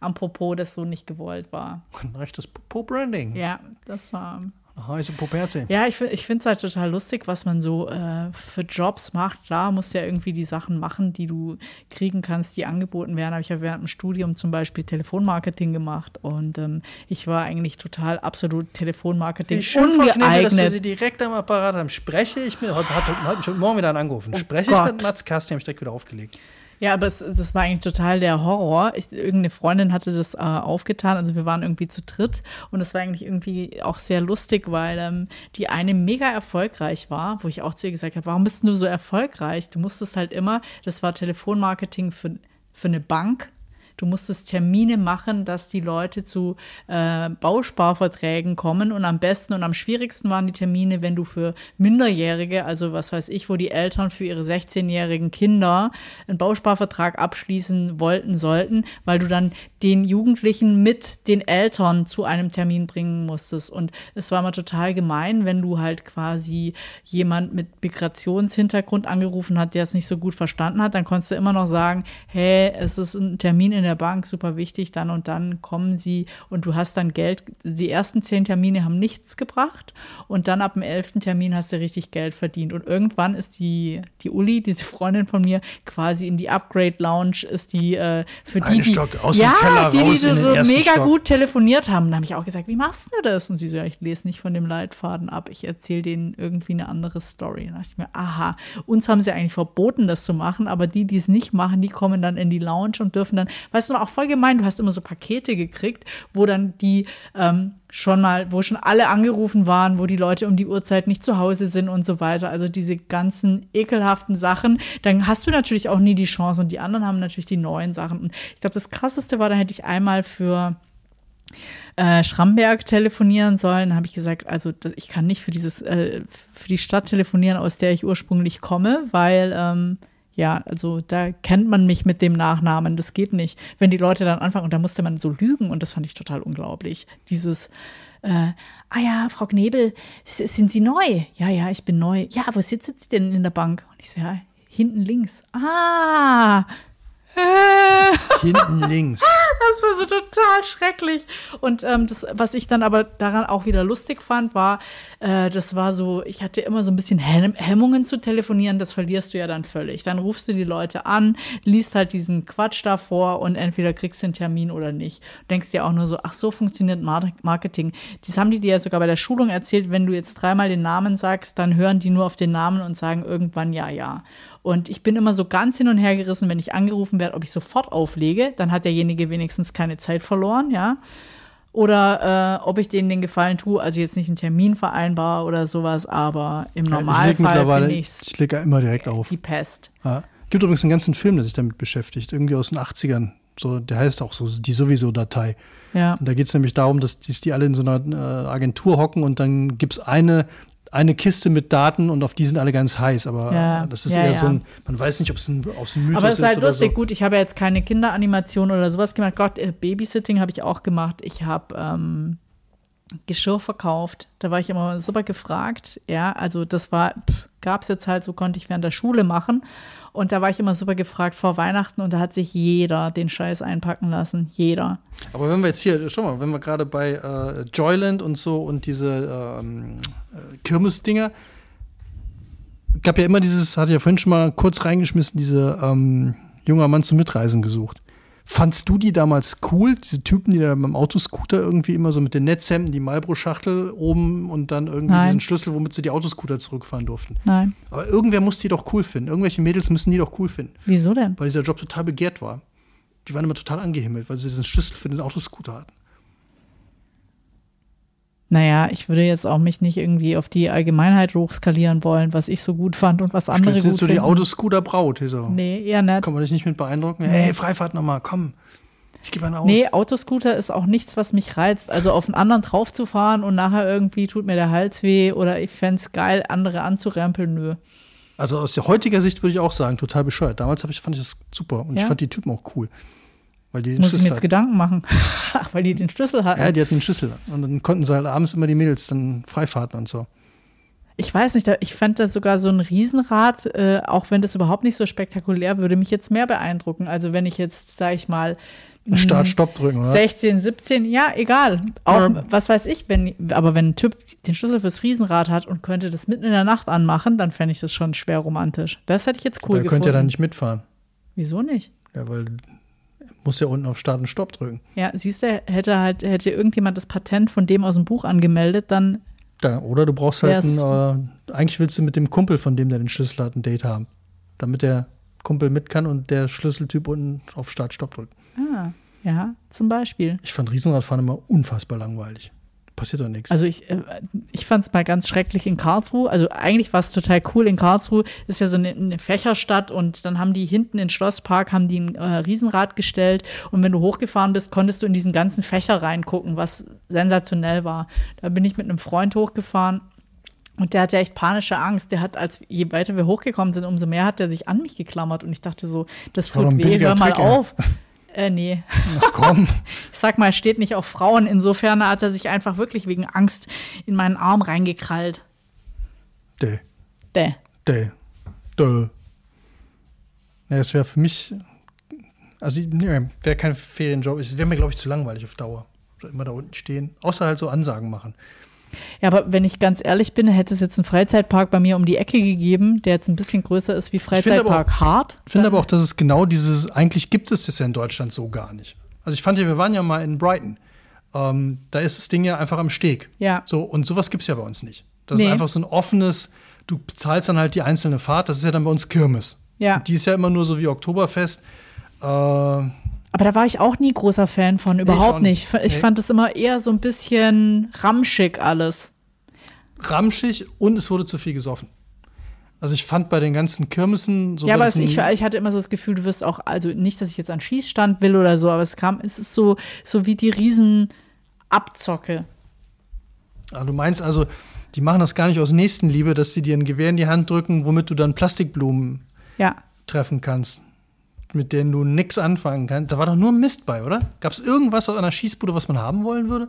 am Popo, das so nicht gewollt war. ein rechtes Po-Branding. Ja, das war. Heiße Poperze. Ja, ich, ich finde es halt total lustig, was man so äh, für Jobs macht. Klar, musst du ja irgendwie die Sachen machen, die du kriegen kannst, die angeboten werden. Aber ich habe während dem Studium zum Beispiel Telefonmarketing gemacht und ähm, ich war eigentlich total absolut Telefonmarketing schön, Frau Knebel, dass wir ungeeignet. Sie direkt am Apparat haben. Spreche ich mit, heute hat, mich heute Morgen wieder angerufen. Spreche Oh ich mit Mats Kasti, habe ich direkt wieder aufgelegt. Ja, aber es, das war eigentlich total der Horror. Ich, irgendeine Freundin hatte das äh, aufgetan. Also wir waren irgendwie zu dritt und es war eigentlich irgendwie auch sehr lustig, weil ähm, die eine mega erfolgreich war, wo ich auch zu ihr gesagt habe, warum bist du so erfolgreich? Du musstest halt immer, das war Telefonmarketing für, für eine Bank. Du musstest Termine machen, dass die Leute zu äh, Bausparverträgen kommen. Und am besten und am schwierigsten waren die Termine, wenn du für Minderjährige, also was weiß ich, wo die Eltern für ihre 16-jährigen Kinder einen Bausparvertrag abschließen wollten, sollten, weil du dann den Jugendlichen mit den Eltern zu einem Termin bringen musstest. Und es war immer total gemein, wenn du halt quasi jemand mit Migrationshintergrund angerufen hat, der es nicht so gut verstanden hat, dann konntest du immer noch sagen, hey, es ist ein Termin in der Bank, super wichtig, dann und dann kommen sie und du hast dann Geld. Die ersten zehn Termine haben nichts gebracht und dann ab dem elften Termin hast du richtig Geld verdient. Und irgendwann ist die, die Uli, diese Freundin von mir, quasi in die Upgrade Lounge, ist die äh, für die, Einen die, Stock aus dem ja, Keller die, die in so mega Stock. gut telefoniert haben. Da habe ich auch gesagt, wie machst du das? Und sie so, ja, ich lese nicht von dem Leitfaden ab, ich erzähle denen irgendwie eine andere Story. Da dachte ich mir, aha, uns haben sie eigentlich verboten, das zu machen, aber die, die es nicht machen, die kommen dann in die Lounge und dürfen dann, weißt du, auch voll gemein, du hast immer so Pakete gekriegt, wo dann die ähm, schon mal, wo schon alle angerufen waren, wo die Leute um die Uhrzeit nicht zu Hause sind und so weiter. Also diese ganzen ekelhaften Sachen. Dann hast du natürlich auch nie die Chance und die anderen haben natürlich die neuen Sachen. Und ich glaube, das krasseste war, da hätte ich einmal für äh, Schramberg telefonieren sollen, habe ich gesagt, also ich kann nicht für dieses, äh, für die Stadt telefonieren, aus der ich ursprünglich komme, weil ähm, ja, also da kennt man mich mit dem Nachnamen, das geht nicht. Wenn die Leute dann anfangen und da musste man so lügen und das fand ich total unglaublich. Dieses, äh, ah ja, Frau Knebel, sind Sie neu? Ja, ja, ich bin neu. Ja, wo sitzen Sie denn in der Bank? Und ich so, ja, hinten links. Ah, Hinten links. Das war so total schrecklich. Und ähm, das, was ich dann aber daran auch wieder lustig fand, war, äh, das war so, ich hatte immer so ein bisschen Hem Hemmungen zu telefonieren, das verlierst du ja dann völlig. Dann rufst du die Leute an, liest halt diesen Quatsch davor und entweder kriegst du einen Termin oder nicht. Denkst dir auch nur so, ach so funktioniert Mar Marketing. Das haben die dir ja sogar bei der Schulung erzählt, wenn du jetzt dreimal den Namen sagst, dann hören die nur auf den Namen und sagen irgendwann ja, ja. Und ich bin immer so ganz hin und her gerissen, wenn ich angerufen werde, ob ich sofort auflege. Dann hat derjenige wenigstens keine Zeit verloren, ja. Oder äh, ob ich denen den Gefallen tue, also jetzt nicht einen Termin vereinbar oder sowas, aber im Normalfall finde ich ich lege immer direkt auf. die Pest. Ja. Gibt übrigens einen ganzen Film, der sich damit beschäftigt, irgendwie aus den 80ern. So, der heißt auch so, die Sowieso-Datei. Ja. Und da geht es nämlich darum, dass die, die alle in so einer äh, Agentur hocken und dann gibt es eine, eine Kiste mit Daten und auf die sind alle ganz heiß. Aber Ja, das ist ja, eher ja. so ein, man weiß nicht, ob es ein, ob's ein Mythos Aber es ist halt lustig. so. Gut, ich habe ja jetzt keine Kinderanimation oder sowas gemacht. Gott, äh, Babysitting habe ich auch gemacht. Ich habe ähm, Geschirr verkauft. Da war ich immer super gefragt. Ja, also das war, gab es jetzt halt, so konnte ich während der Schule machen. Und da war ich immer super gefragt vor Weihnachten und da hat sich jeder den Scheiß einpacken lassen. Jeder. Aber wenn wir jetzt hier, schau mal, wenn wir gerade bei äh, Joyland und so und diese ähm, äh, Kirmesdinger, gab ja immer dieses, hatte ja vorhin schon mal kurz reingeschmissen, diese ähm, junger Mann zum Mitreisen gesucht. Fandst du die damals cool, diese Typen, die da beim Autoscooter irgendwie immer so mit den Netzhemden, die Marlboro-Schachtel oben und dann irgendwie Nein. diesen Schlüssel, womit sie die Autoscooter zurückfahren durften? Nein. Aber irgendwer muss die doch cool finden. Irgendwelche Mädels müssen die doch cool finden, Wieso denn? weil dieser Job total begehrt war. Die waren immer total angehimmelt, weil sie diesen Schlüssel für den Autoscooter hatten. Naja, ich würde jetzt auch mich nicht irgendwie auf die Allgemeinheit hochskalieren wollen, was ich so gut fand und was andere Stellst gut so die finden. Autoscooter-Braut. hier So. Nee, eher nicht. Kann man dich nicht mit beeindrucken? Hey, Freifahrt nochmal, komm. Ich gebe einen aus. Nee, Autoscooter ist auch nichts, was mich reizt. Also auf einen anderen drauf zu fahren und nachher irgendwie tut mir der Hals weh oder ich fände es geil, andere anzurempeln, nö. Also aus der heutiger Sicht würde ich auch sagen, total bescheuert. Damals ich, fand ich das super und Ja? ich fand die Typen auch cool. Weil die den Muss ich mir jetzt hatten. Gedanken machen. Ach, weil die den Schlüssel hatten. Ja, die hatten den Schlüssel. Und dann konnten sie halt abends immer die Mädels dann Freifahrten und so. Ich weiß nicht, ich fand das sogar so ein Riesenrad, äh, auch wenn das überhaupt nicht so spektakulär, würde mich jetzt mehr beeindrucken. Also wenn ich jetzt, sag ich mal, Start, Stopp drücken, oder? 16, 17, ja, egal. Auch, Ja. was weiß ich, wenn, aber wenn ein Typ den Schlüssel fürs Riesenrad hat und könnte das mitten in der Nacht anmachen, dann fände ich das schon schwer romantisch. Das hätte ich jetzt cool da gefunden. könnt ihr dann nicht mitfahren. Wieso nicht? Ja, weil muss ja unten auf Start und Stopp drücken. Ja, siehst du, hätte halt, hätte irgendjemand das Patent von dem aus dem Buch angemeldet, dann, Ja, oder du brauchst halt Wär's- ein, äh, eigentlich willst du mit dem Kumpel, von dem der den Schlüssel hat, ein Date haben. Damit der Kumpel mit kann und der Schlüsseltyp unten auf Start, Stopp drückt. ah, ja, zum Beispiel. Ich fand Riesenradfahren immer unfassbar langweilig. Passiert doch nichts. Also ich, äh, ich fand es mal ganz schrecklich in Karlsruhe. Also eigentlich war es total cool. In Karlsruhe ist ja so eine, eine Fächerstadt und dann haben die hinten in Schlosspark haben die ein äh, Riesenrad gestellt und wenn du hochgefahren bist, konntest du in diesen ganzen Fächer reingucken, was sensationell war. Da bin ich mit einem Freund hochgefahren und der hatte echt panische Angst. Der hat, als je weiter wir hochgekommen sind, umso mehr hat er sich an mich geklammert. Und ich dachte so, das doch tut weh, hör mal auf. Äh, nee. Ach komm. Ich sag mal, steht nicht auf Frauen. Insofern hat er sich einfach wirklich wegen Angst in meinen Arm reingekrallt. Däh, Däh. däh, däh. Ja, das wäre für mich, also nee, wäre kein Ferienjob. Es wäre mir, glaube ich, zu langweilig auf Dauer. Immer da unten stehen. Außer halt so Ansagen machen. Ja, aber wenn ich ganz ehrlich bin, hätte es jetzt einen Freizeitpark bei mir um die Ecke gegeben, der jetzt ein bisschen größer ist wie Freizeitpark Hart. Ich finde aber auch, dass es genau dieses, eigentlich gibt es das ja in Deutschland so gar nicht. Also ich fand ja, wir waren ja mal in Brighton. Ähm, da ist das Ding ja einfach am Steg. Ja. So, und sowas gibt es ja bei uns nicht. Das Nee. ist einfach so ein offenes, du bezahlst dann halt die einzelne Fahrt, das ist ja dann bei uns Kirmes. Ja. Und die ist ja immer nur so wie Oktoberfest. Äh, Aber da war ich auch nie großer Fan von, überhaupt auch nicht. Ich Nee. fand es immer eher so ein bisschen ramschig alles. ramschig und es wurde zu viel gesoffen. Also ich fand bei den ganzen Kirmessen so ja, aber ich, ich hatte immer so das Gefühl, du wirst auch, also nicht, dass ich jetzt an Schießstand will oder so, aber es kam, es ist so, so wie die Riesenabzocke. Ah, du meinst also, die machen das gar nicht aus Nächstenliebe, dass sie dir ein Gewehr in die Hand drücken, womit du dann Plastikblumen Ja. treffen kannst, mit denen du nix anfangen kannst. Da war doch nur Mist bei, oder? Gab es irgendwas aus einer Schießbude, was man haben wollen würde?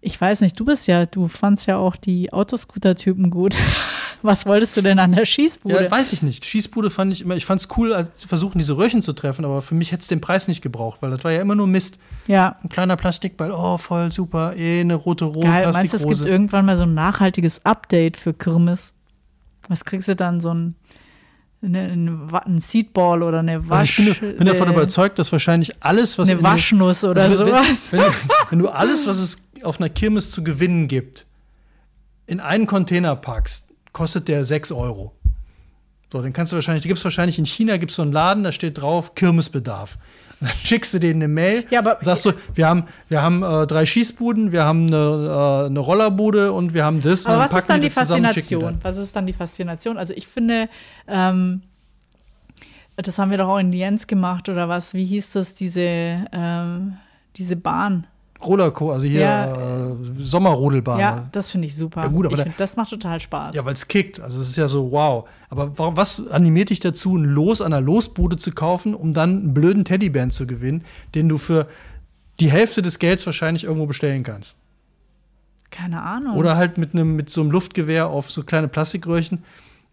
Ich weiß nicht, du bist ja, du fandst ja auch die Autoscooter-Typen gut. Was wolltest du denn an der Schießbude? Ja, weiß ich nicht. Schießbude fand ich immer, ich fand es cool, zu versuchen, diese Röhrchen zu treffen, aber für mich hätte es den Preis nicht gebraucht, weil das war ja immer nur Mist. ja. Ein kleiner Plastikball, oh, voll super, eh, eine rote Rose, Geil, meinst du, es gibt irgendwann mal so ein nachhaltiges Update für Kirmes? Was kriegst du dann, so ein, eine, eine, ein Seedball oder eine Also Wasch... ich bin, bin davon äh, überzeugt, dass wahrscheinlich alles, was Eine den- Waschnuss oder Also, sowas. Wenn, wenn, wenn du alles, was es auf einer Kirmes zu gewinnen gibt, in einen Container packst, kostet der 6 Euro. So, dann kannst du wahrscheinlich, da gibt es wahrscheinlich in China gibt's so einen Laden, da steht drauf Kirmesbedarf. Dann schickst du denen eine Mail, Ja, aber- sagst du, wir haben, wir haben äh, drei Schießbuden, wir haben eine, äh, eine Rollerbude und wir haben das. Aber was ist dann die zusammen Faszination? Was ist dann die Faszination? Also ich finde, ähm, das haben wir doch auch in Lienz gemacht oder was? Wie hieß das, diese, ähm, diese Bahn? Rollerco, also hier Ja. äh, Sommerrodelbahn. Ja, das finde ich super. Ja, gut, aber da- find, das macht total Spaß. Ja, weil es kickt. Also es ist ja so, wow. Aber warum, was animiert dich dazu, ein Los an einer Losbude zu kaufen, um dann einen blöden Teddybären zu gewinnen, den du für die Hälfte des Gelds wahrscheinlich irgendwo bestellen kannst? Keine Ahnung. Oder halt mit einem mit so einem Luftgewehr auf so kleine Plastikröhrchen.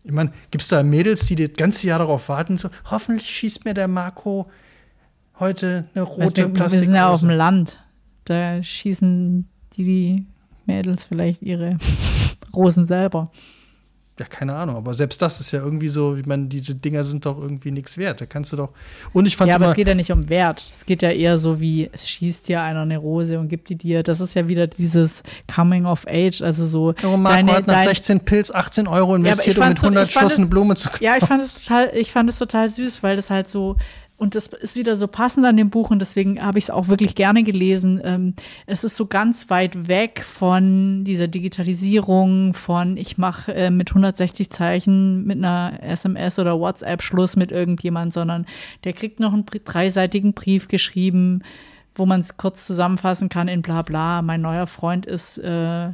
Ich meine, gibt es da Mädels, die das ganze Jahr darauf warten, so, hoffentlich schießt mir der Marco heute eine rote du, wir sind ja auf dem Land. Da schießen die, Mädels vielleicht ihre Rosen selber. Ja, keine Ahnung, aber selbst das ist ja irgendwie so, ich meine, diese Dinger sind doch irgendwie nichts wert. Da kannst du doch. Und ich fand Ja, aber es geht ja nicht um Wert. Es geht ja eher so wie, es schießt dir einer eine Rose und gibt die dir. Das ist ja wieder dieses Coming of Age, also so. Oh, Marco deine- hat nach dein- 16 Pilz 18 Euro investiert, ich um mit so- 100 ich fand Schossen es- Blume zu Ja, ich fand es total, ich fand es total süß, weil das halt so, und das ist wieder so passend an dem Buch und deswegen habe ich es auch wirklich gerne gelesen. Ähm, es ist so ganz weit weg von dieser Digitalisierung, von ich mache äh, mit 160 Zeichen mit einer SMS oder WhatsApp Schluss mit irgendjemand, sondern der kriegt noch einen dreiseitigen Brief geschrieben, wo man es kurz zusammenfassen kann in bla bla. Mein neuer Freund ist äh,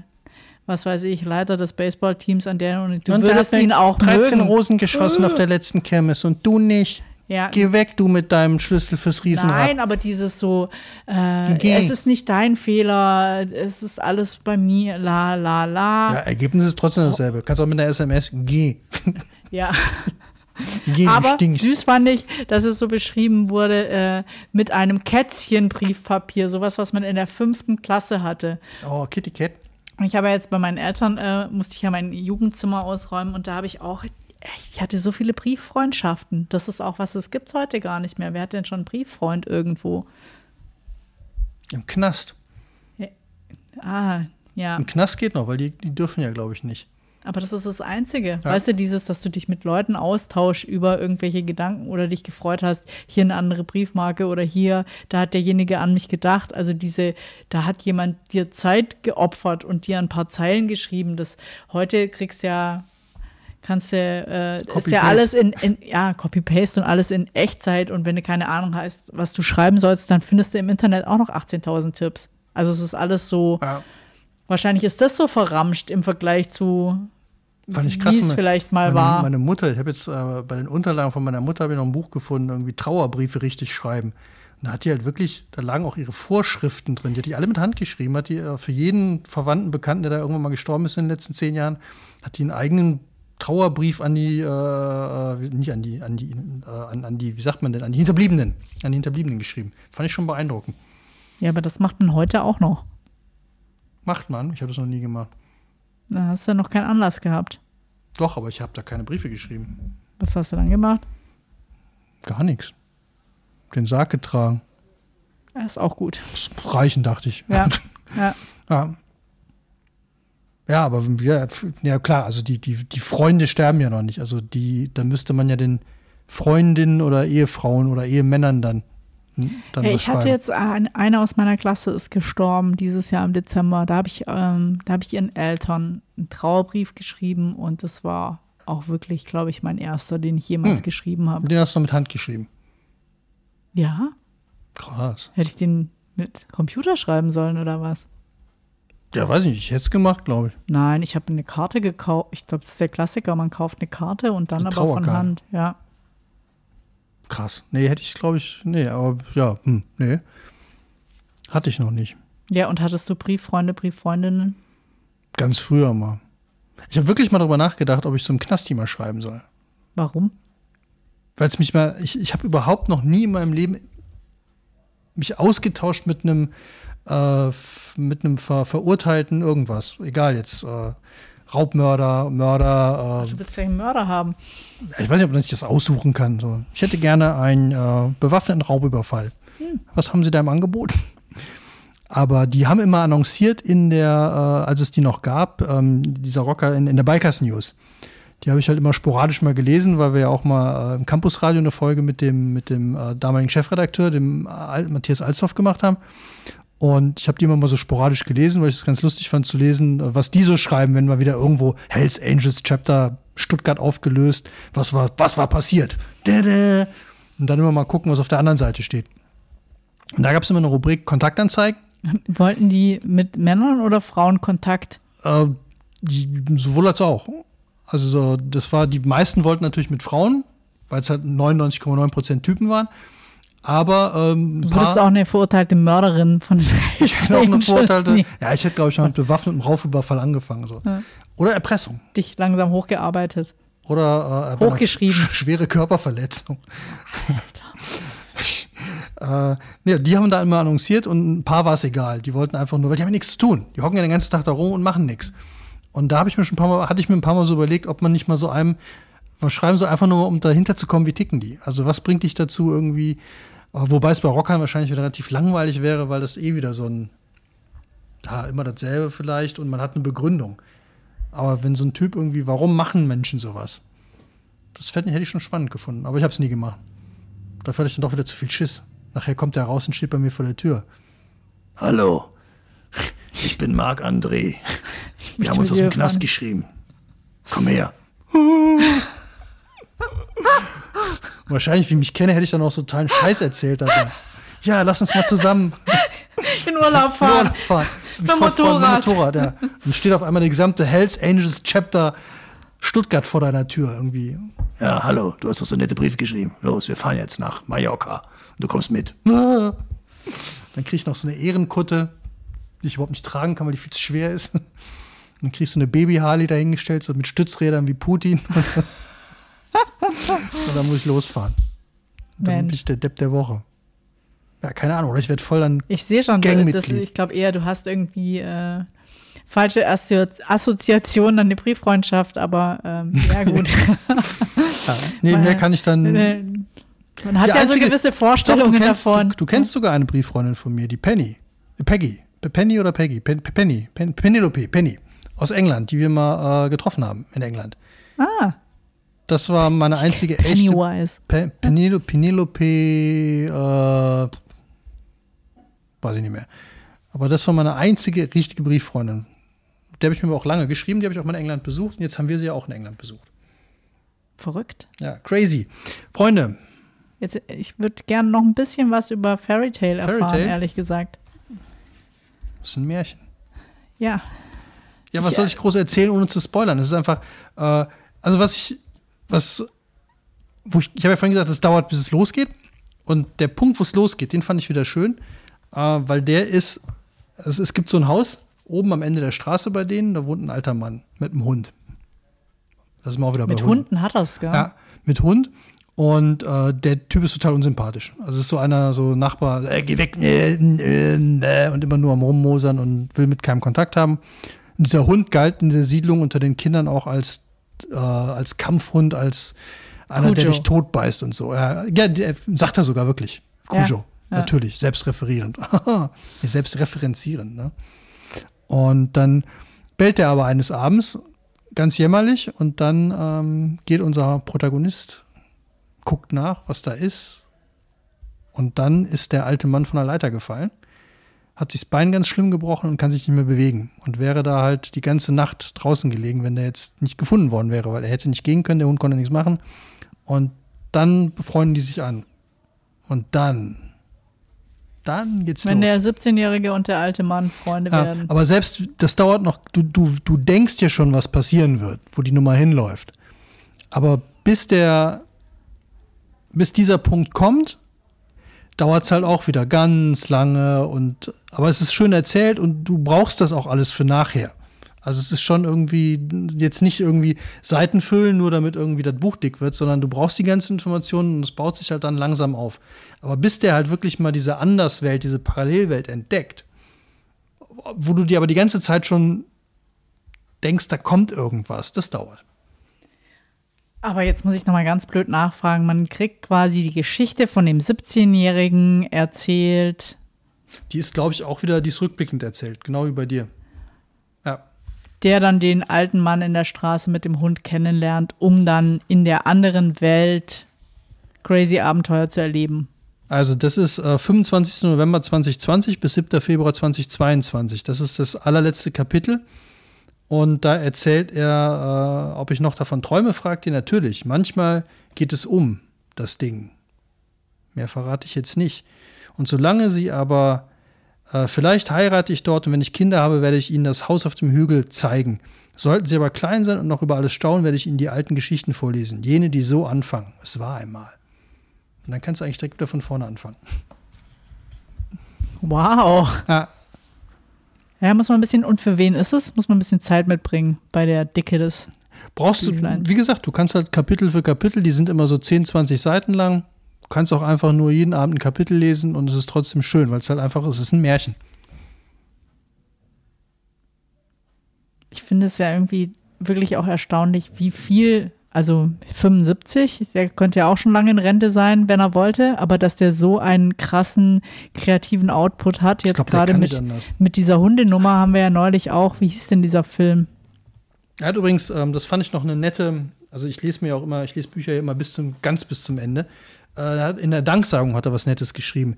was weiß ich, Leiter des Baseballteams an der und du Und würdest ihn auch 13 mögen. Rosen geschossen auf der letzten Kirmes und du nicht. Ja. Geh weg, du mit deinem Schlüssel fürs Riesenrad. Nein, aber dieses so, äh, Geh. es ist nicht dein Fehler, es ist alles bei mir, la la la. Ja, Ergebnis ist trotzdem dasselbe. Kannst auch mit einer SMS, geh. Ja. Geh, Aber süß fand ich, dass es so beschrieben wurde äh, mit einem Kätzchen-Briefpapier, sowas, was man in der fünften Klasse hatte. Oh, Kitty Cat. Ich habe jetzt bei meinen Eltern, äh, musste ich ja mein Jugendzimmer ausräumen und da habe ich auch, ich hatte so viele Brieffreundschaften. Das ist auch was, es gibt heute gar nicht mehr. Wer hat denn schon einen Brieffreund irgendwo? Im Knast. Ah, ja. Im Knast geht noch, weil die, die dürfen ja, glaube ich, nicht. Aber das ist das Einzige. Weißt du, dieses, dass du dich mit Leuten austauschst über irgendwelche Gedanken oder dich gefreut hast, hier eine andere Briefmarke oder hier, da hat derjenige an mich gedacht. Also diese, da hat jemand dir Zeit geopfert und dir ein paar Zeilen geschrieben. Das heute kriegst ja, kannst du, äh, ist ja alles in, in ja, Copy-Paste und alles in Echtzeit. Und wenn du keine Ahnung hast, was du schreiben sollst, dann findest du im Internet auch noch 18.000 Tipps. Also es ist alles so, Ja. wahrscheinlich ist das so verramscht im Vergleich zu wie es vielleicht mal meine, war. Meine Mutter, ich habe jetzt äh, bei den Unterlagen von meiner Mutter habe ich noch ein Buch gefunden, irgendwie Trauerbriefe richtig schreiben. Und da hat die halt wirklich, da lagen auch ihre Vorschriften drin. Die hat die alle mit Hand geschrieben, hat die äh, für jeden Verwandten, Bekannten, der da irgendwann mal gestorben ist in den letzten zehn Jahren, hat die einen eigenen Trauerbrief an die, äh, äh, nicht an die, an die, äh, an, an die, wie sagt man denn, an die Hinterbliebenen, an die Hinterbliebenen geschrieben. Fand ich schon beeindruckend. Ja, aber das macht man heute auch noch. Macht man, ich habe das noch nie gemacht. Da hast du noch keinen Anlass gehabt. Doch, aber ich habe da keine Briefe geschrieben. Was hast du dann gemacht? Gar nichts. Den Sarg getragen. Ja, ist auch gut. Das reichen, dachte ich. Ja, ja. Ja. Ja, aber ja, ja klar, also die, die, die Freunde sterben ja noch nicht. Also die, da müsste man ja den Freundinnen oder Ehefrauen oder Ehemännern dann, was ich hatte jetzt ein, einer aus meiner Klasse ist gestorben dieses Jahr im Dezember. Da habe ich, ähm, da habe ich ihren Eltern einen Trauerbrief geschrieben und das war auch wirklich, glaube ich, mein erster, den ich jemals Hm. geschrieben habe. Den hast du noch mit Hand geschrieben. Ja, Krass. hätte ich den mit Computer schreiben sollen oder was? Ja, weiß nicht, ich hätte es gemacht, glaube ich. Nein, ich habe eine Karte gekauft. Ich glaube, das ist der Klassiker. Man kauft eine Karte und dann Eine aber von. Hand. Ja. Krass. Nee, hätte ich, glaube ich, nee, aber ja, hm, nee. Hatte ich noch nicht. Ja, und hattest du Brieffreunde, Brieffreundinnen? Ganz früher mal. Ich habe wirklich mal darüber nachgedacht, ob ich so im Knasti mal schreiben soll. Warum? weil es mich mal, ich, ich habe überhaupt noch nie in meinem Leben mich ausgetauscht mit einem äh, mit einem ver, verurteilten irgendwas. Egal jetzt äh, Raubmörder, Mörder. Du willst gleich einen Mörder haben. Äh, ich weiß nicht, ob man sich das aussuchen kann. So. Ich hätte gerne einen äh, bewaffneten Raubüberfall. Was haben Sie da im Angebot? Aber die haben immer annonciert in der, äh, als es die noch gab, ähm, dieser Rocker in, in der Bikers News. Die habe ich halt immer sporadisch mal gelesen, weil wir ja auch mal äh, im Campusradio eine Folge mit dem, mit dem äh, damaligen Chefredakteur, dem Al Matthias Alsdorf, gemacht haben. Und ich habe die immer mal so sporadisch gelesen, weil ich es ganz lustig fand zu lesen, was die so schreiben, wenn mal wieder irgendwo Hells Angels Chapter Stuttgart aufgelöst, was war, was war passiert? Und dann immer mal gucken, was auf der anderen Seite steht. Und da gab es immer eine Rubrik Kontaktanzeigen. Wollten die mit Männern oder Frauen Kontakt? Äh, die, sowohl als auch. Also so, das war, die meisten wollten natürlich mit Frauen, weil es halt 99,9% Typen waren. Aber ähm, Du würdest paar, auch eine verurteilte Mörderin von den ich bin auch eine nie- Ja, ich hätte, glaube ich, mal mit bewaffnetem Raufüberfall angefangen. So. Ja. Oder Erpressung. dich langsam hochgearbeitet. Oder äh, Hochgeschrieben. sch schwere Körperverletzung. äh, nee, die haben da immer annonciert und ein paar war es egal. Die wollten einfach nur, weil die haben ja nichts zu tun. Die hocken ja den ganzen Tag da rum und machen nichts. Und da habe ich mir schon ein paar Mal, hatte ich mir ein paar Mal so überlegt, ob man nicht mal so einem was schreiben soll, einfach nur, um dahinter zu kommen, wie ticken die. Also was bringt dich dazu irgendwie, wobei es bei Rockern wahrscheinlich wieder relativ langweilig wäre, weil das eh wieder so ein, ja, immer dasselbe vielleicht und man hat eine Begründung. Aber wenn so ein Typ irgendwie, warum machen Menschen sowas? Das hätte ich schon spannend gefunden, aber ich habe es nie gemacht. Dafür hatte ich dann doch wieder zu viel Schiss. Nachher kommt er raus und steht bei mir vor der Tür. Hallo, ich bin Marc André. Wir haben uns aus dem Knast fahren. geschrieben. Komm her. Wahrscheinlich, wie ich mich kenne, hätte ich dann auch so totalen Scheiß erzählt. Also, ja, lass uns mal zusammen In Urlaub in fahren. Urlaub fahren. Mit Motorrad. Motorrad, ja. Und steht auf einmal der gesamte Hells Angels Chapter Stuttgart vor deiner Tür irgendwie. Ja, hallo, du hast doch so nette Briefe geschrieben. Los, wir fahren jetzt nach Mallorca. Und du kommst mit. Ah. Dann krieg ich noch so eine Ehrenkutte, die ich überhaupt nicht tragen kann, weil die viel zu schwer ist. Und dann kriegst du eine Baby-Harley dahingestellt, so mit Stützrädern wie Putin. Und dann muss ich losfahren. Und dann bin Mensch. ich der Depp der Woche. Ja, keine Ahnung, oder ich werde voll dann Ich sehe schon, das, ich glaube eher, du hast irgendwie äh, falsche Assozi Assoziationen an die Brieffreundschaft, aber ähm, ja gut. Ja, nee, Weil- mehr kann ich dann. Äh, Man hat ja so einzige- gewisse Doch, Vorstellungen du kennst, davon. Du, du kennst sogar eine Brieffreundin von mir, die Penny. Äh, Peggy. Pe- Penny oder Peggy? Pen, Penny. Pen, Penelope, Penny. aus England, die wir mal äh, getroffen haben in England. Ah, Das war meine einzige echte Pennywise. Pe Penelo Penelope, äh, weiß ich nicht mehr. Aber das war meine einzige richtige Brieffreundin. Der habe ich mir auch lange geschrieben, die habe ich auch mal in England besucht und jetzt haben wir sie ja auch in England besucht. Verrückt. Ja, crazy. Freunde, Jetzt, ich würde gerne noch ein bisschen was über Fairy Tale erfahren, Fairy Tale? ehrlich gesagt. das ist ein Märchen. Ja. Ja, was Ich, soll äh, ich groß erzählen, ohne zu spoilern? Es ist einfach, äh, also was ich, was, wo ich, ich habe ja vorhin gesagt, es dauert, bis es losgeht. Und der Punkt, wo es losgeht, den fand ich wieder schön, äh, weil der ist, es, es gibt so ein Haus oben am Ende der Straße bei denen, da wohnt ein alter Mann mit einem Hund. Das ist mal auch wieder Mit bei Hunden. Hunden hat das, gell? Ja, mit Hund. Und äh, der Typ ist total unsympathisch. Also es ist so einer, so Nachbar, äh, geh weg, äh, äh, äh, und immer nur am Rummosern und will mit keinem Kontakt haben. Und dieser Hund galt in der Siedlung unter den Kindern auch als, äh, als Kampfhund, als einer, der Cujo. dich tot beißt und so. Ja, ja der, sagt er sogar wirklich. Ja, Cujo, ja. natürlich, selbstreferierend. Selbstreferenzierend, ne? Und dann bellt er aber eines Abends ganz jämmerlich und dann ähm, geht unser Protagonist, guckt nach, was da ist. Und dann ist der alte Mann von der Leiter gefallen, hat sich das Bein ganz schlimm gebrochen und kann sich nicht mehr bewegen. Und wäre da halt die ganze Nacht draußen gelegen, wenn der jetzt nicht gefunden worden wäre, weil er hätte nicht gehen können, der Hund konnte nichts machen. Und dann befreunden die sich an. Und dann, dann geht's Wenn los. der 17-Jährige und der alte Mann Freunde Ja, werden. aber selbst, das dauert noch, du, du, du denkst ja schon, was passieren wird, wo die Nummer hinläuft. Aber bis der, bis dieser Punkt kommt, dauert es halt auch wieder ganz lange und, aber es ist schön erzählt und du brauchst das auch alles für nachher. Also es ist schon irgendwie, jetzt nicht irgendwie Seiten füllen, nur damit irgendwie das Buch dick wird, sondern du brauchst die ganzen Informationen und es baut sich halt dann langsam auf. Aber bis der halt wirklich mal diese Anderswelt, diese Parallelwelt entdeckt, wo du dir aber die ganze Zeit schon denkst, da kommt irgendwas, das dauert. Aber jetzt muss ich noch mal ganz blöd nachfragen. Man kriegt quasi die Geschichte von dem 17-Jährigen erzählt. Die ist, glaube ich, auch wieder, die ist rückblickend erzählt, genau wie bei dir. Ja. der dann den alten Mann in der Straße mit dem Hund kennenlernt, um dann in der anderen Welt crazy Abenteuer zu erleben. Also das ist äh, 25. November 2020 bis 7. Februar 2022. Das ist das allerletzte Kapitel. Und da erzählt er, äh, ob ich noch davon träume, fragt ihr natürlich. Manchmal geht es um das Ding. Mehr verrate ich jetzt nicht. Und solange sie aber, äh, vielleicht heirate ich dort und wenn ich Kinder habe, werde ich ihnen das Haus auf dem Hügel zeigen. Sollten sie aber klein sein und noch über alles staunen, werde ich ihnen die alten Geschichten vorlesen. Jene, die so anfangen. Es war einmal. Und dann kannst du eigentlich direkt wieder von vorne anfangen. Wow. Ja, Ja, muss man ein bisschen, und für wen ist es? Muss man ein bisschen Zeit mitbringen bei der Dicke des. brauchst du, wie gesagt, du kannst halt Kapitel für Kapitel, die sind immer so 10, 20 Seiten lang. Du kannst auch einfach nur jeden Abend ein Kapitel lesen und es ist trotzdem schön, weil es halt einfach, es ist ein Märchen. Ich finde es ja irgendwie wirklich auch erstaunlich, wie viel, also 75, der könnte ja auch schon lange in Rente sein, wenn er wollte, aber dass der so einen krassen kreativen Output hat, jetzt glaub, gerade mit, mit dieser Hundenummer haben wir ja neulich auch, wie hieß denn dieser Film? Er hat übrigens, ähm, das fand ich noch eine nette, also ich lese mir auch immer, ich lese Bücher ja immer bis zum, ganz bis zum Ende. Äh, in der Danksagung hat er was Nettes geschrieben.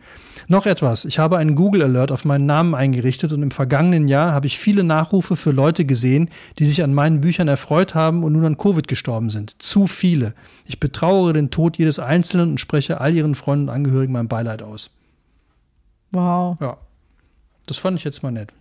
Noch etwas. Ich habe einen Google Alert auf meinen Namen eingerichtet und im vergangenen Jahr habe ich viele Nachrufe für Leute gesehen, die sich an meinen Büchern erfreut haben und nun an Covid gestorben sind. Zu viele. Ich betrauere den Tod jedes Einzelnen und spreche all ihren Freunden und Angehörigen mein Beileid aus. Wow. Ja. Das fand ich jetzt mal nett.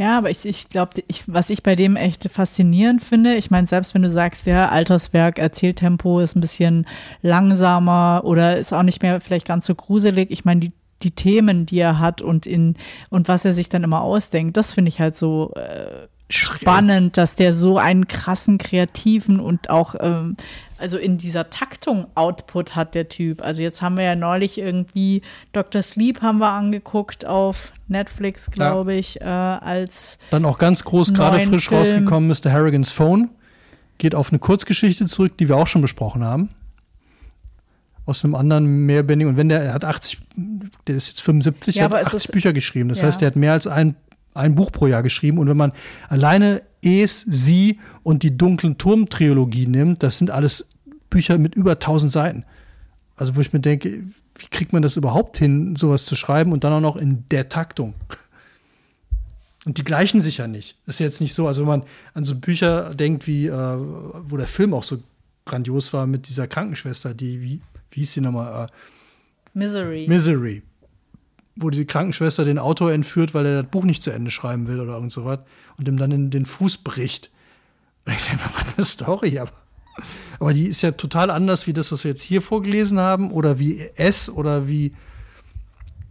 Ja, aber ich, ich glaube, ich, was ich bei dem echt faszinierend finde, ich meine, selbst wenn du sagst, ja, Alterswerk, Erzähltempo ist ein bisschen langsamer oder ist auch nicht mehr vielleicht ganz so gruselig, ich meine, die, die Themen, die er hat und in und was er sich dann immer ausdenkt, das finde ich halt so äh, spannend, dass der so einen krassen kreativen und auch ähm, also in dieser Taktung Output hat der Typ. Also jetzt haben wir ja neulich irgendwie Dr. Sleep haben wir angeguckt auf Netflix, glaube ich, äh, als Dann auch ganz groß, gerade frisch Film. rausgekommen, Mr. Harrigans Phone. Geht auf eine Kurzgeschichte zurück, die wir auch schon besprochen haben. Aus einem anderen mehrbändigen. Und wenn der, er hat 80, der ist jetzt 75, Ja, er hat aber es 80 ist- Bücher geschrieben. Das ja. heißt, der hat mehr als ein ein Buch pro Jahr geschrieben. Und wenn man alleine Es, Sie und die dunklen Turm-Trilogie nimmt, das sind alles Bücher mit über 1000 Seiten. Also wo ich mir denke, wie kriegt man das überhaupt hin, sowas zu schreiben und dann auch noch in der Taktung? Und die gleichen sich ja nicht. Das ist jetzt nicht so, also wenn man an so Bücher denkt, wie, äh, wo der Film auch so grandios war mit dieser Krankenschwester, die, wie, wie hieß die nochmal? Äh, Misery. Misery. Wo die Krankenschwester den Autor entführt, weil er das Buch nicht zu Ende schreiben will oder irgend sowas und ihm dann in den Fuß bricht. Und ich denke, was eine Story, aber, aber die ist ja total anders wie das, was wir jetzt hier vorgelesen haben oder wie S oder wie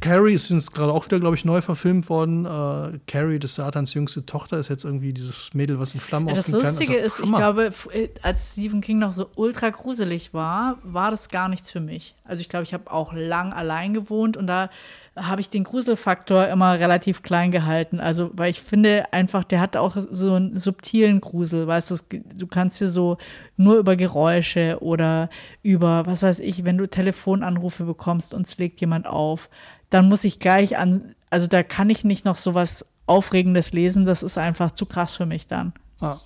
Carrie ist jetzt gerade auch wieder, glaube ich, neu verfilmt worden. Äh, Carrie, des Satans jüngste Tochter, ist jetzt irgendwie dieses Mädel, was in Flammen Ja, das aufgehen kann. Lustige Also, ist, ich glaube, äh, als Stephen King noch so ultra gruselig war, war das gar nichts für mich. Also ich glaube, ich habe auch lang allein gewohnt und da habe ich den Gruselfaktor immer relativ klein gehalten. Also, weil ich finde einfach, der hat auch so einen subtilen Grusel, weißt du, du kannst dir so nur über Geräusche oder über, was weiß ich, wenn du Telefonanrufe bekommst und es legt jemand auf, dann muss ich gleich an, also da kann ich nicht noch so was Aufregendes lesen, das ist einfach zu krass für mich dann. Ah.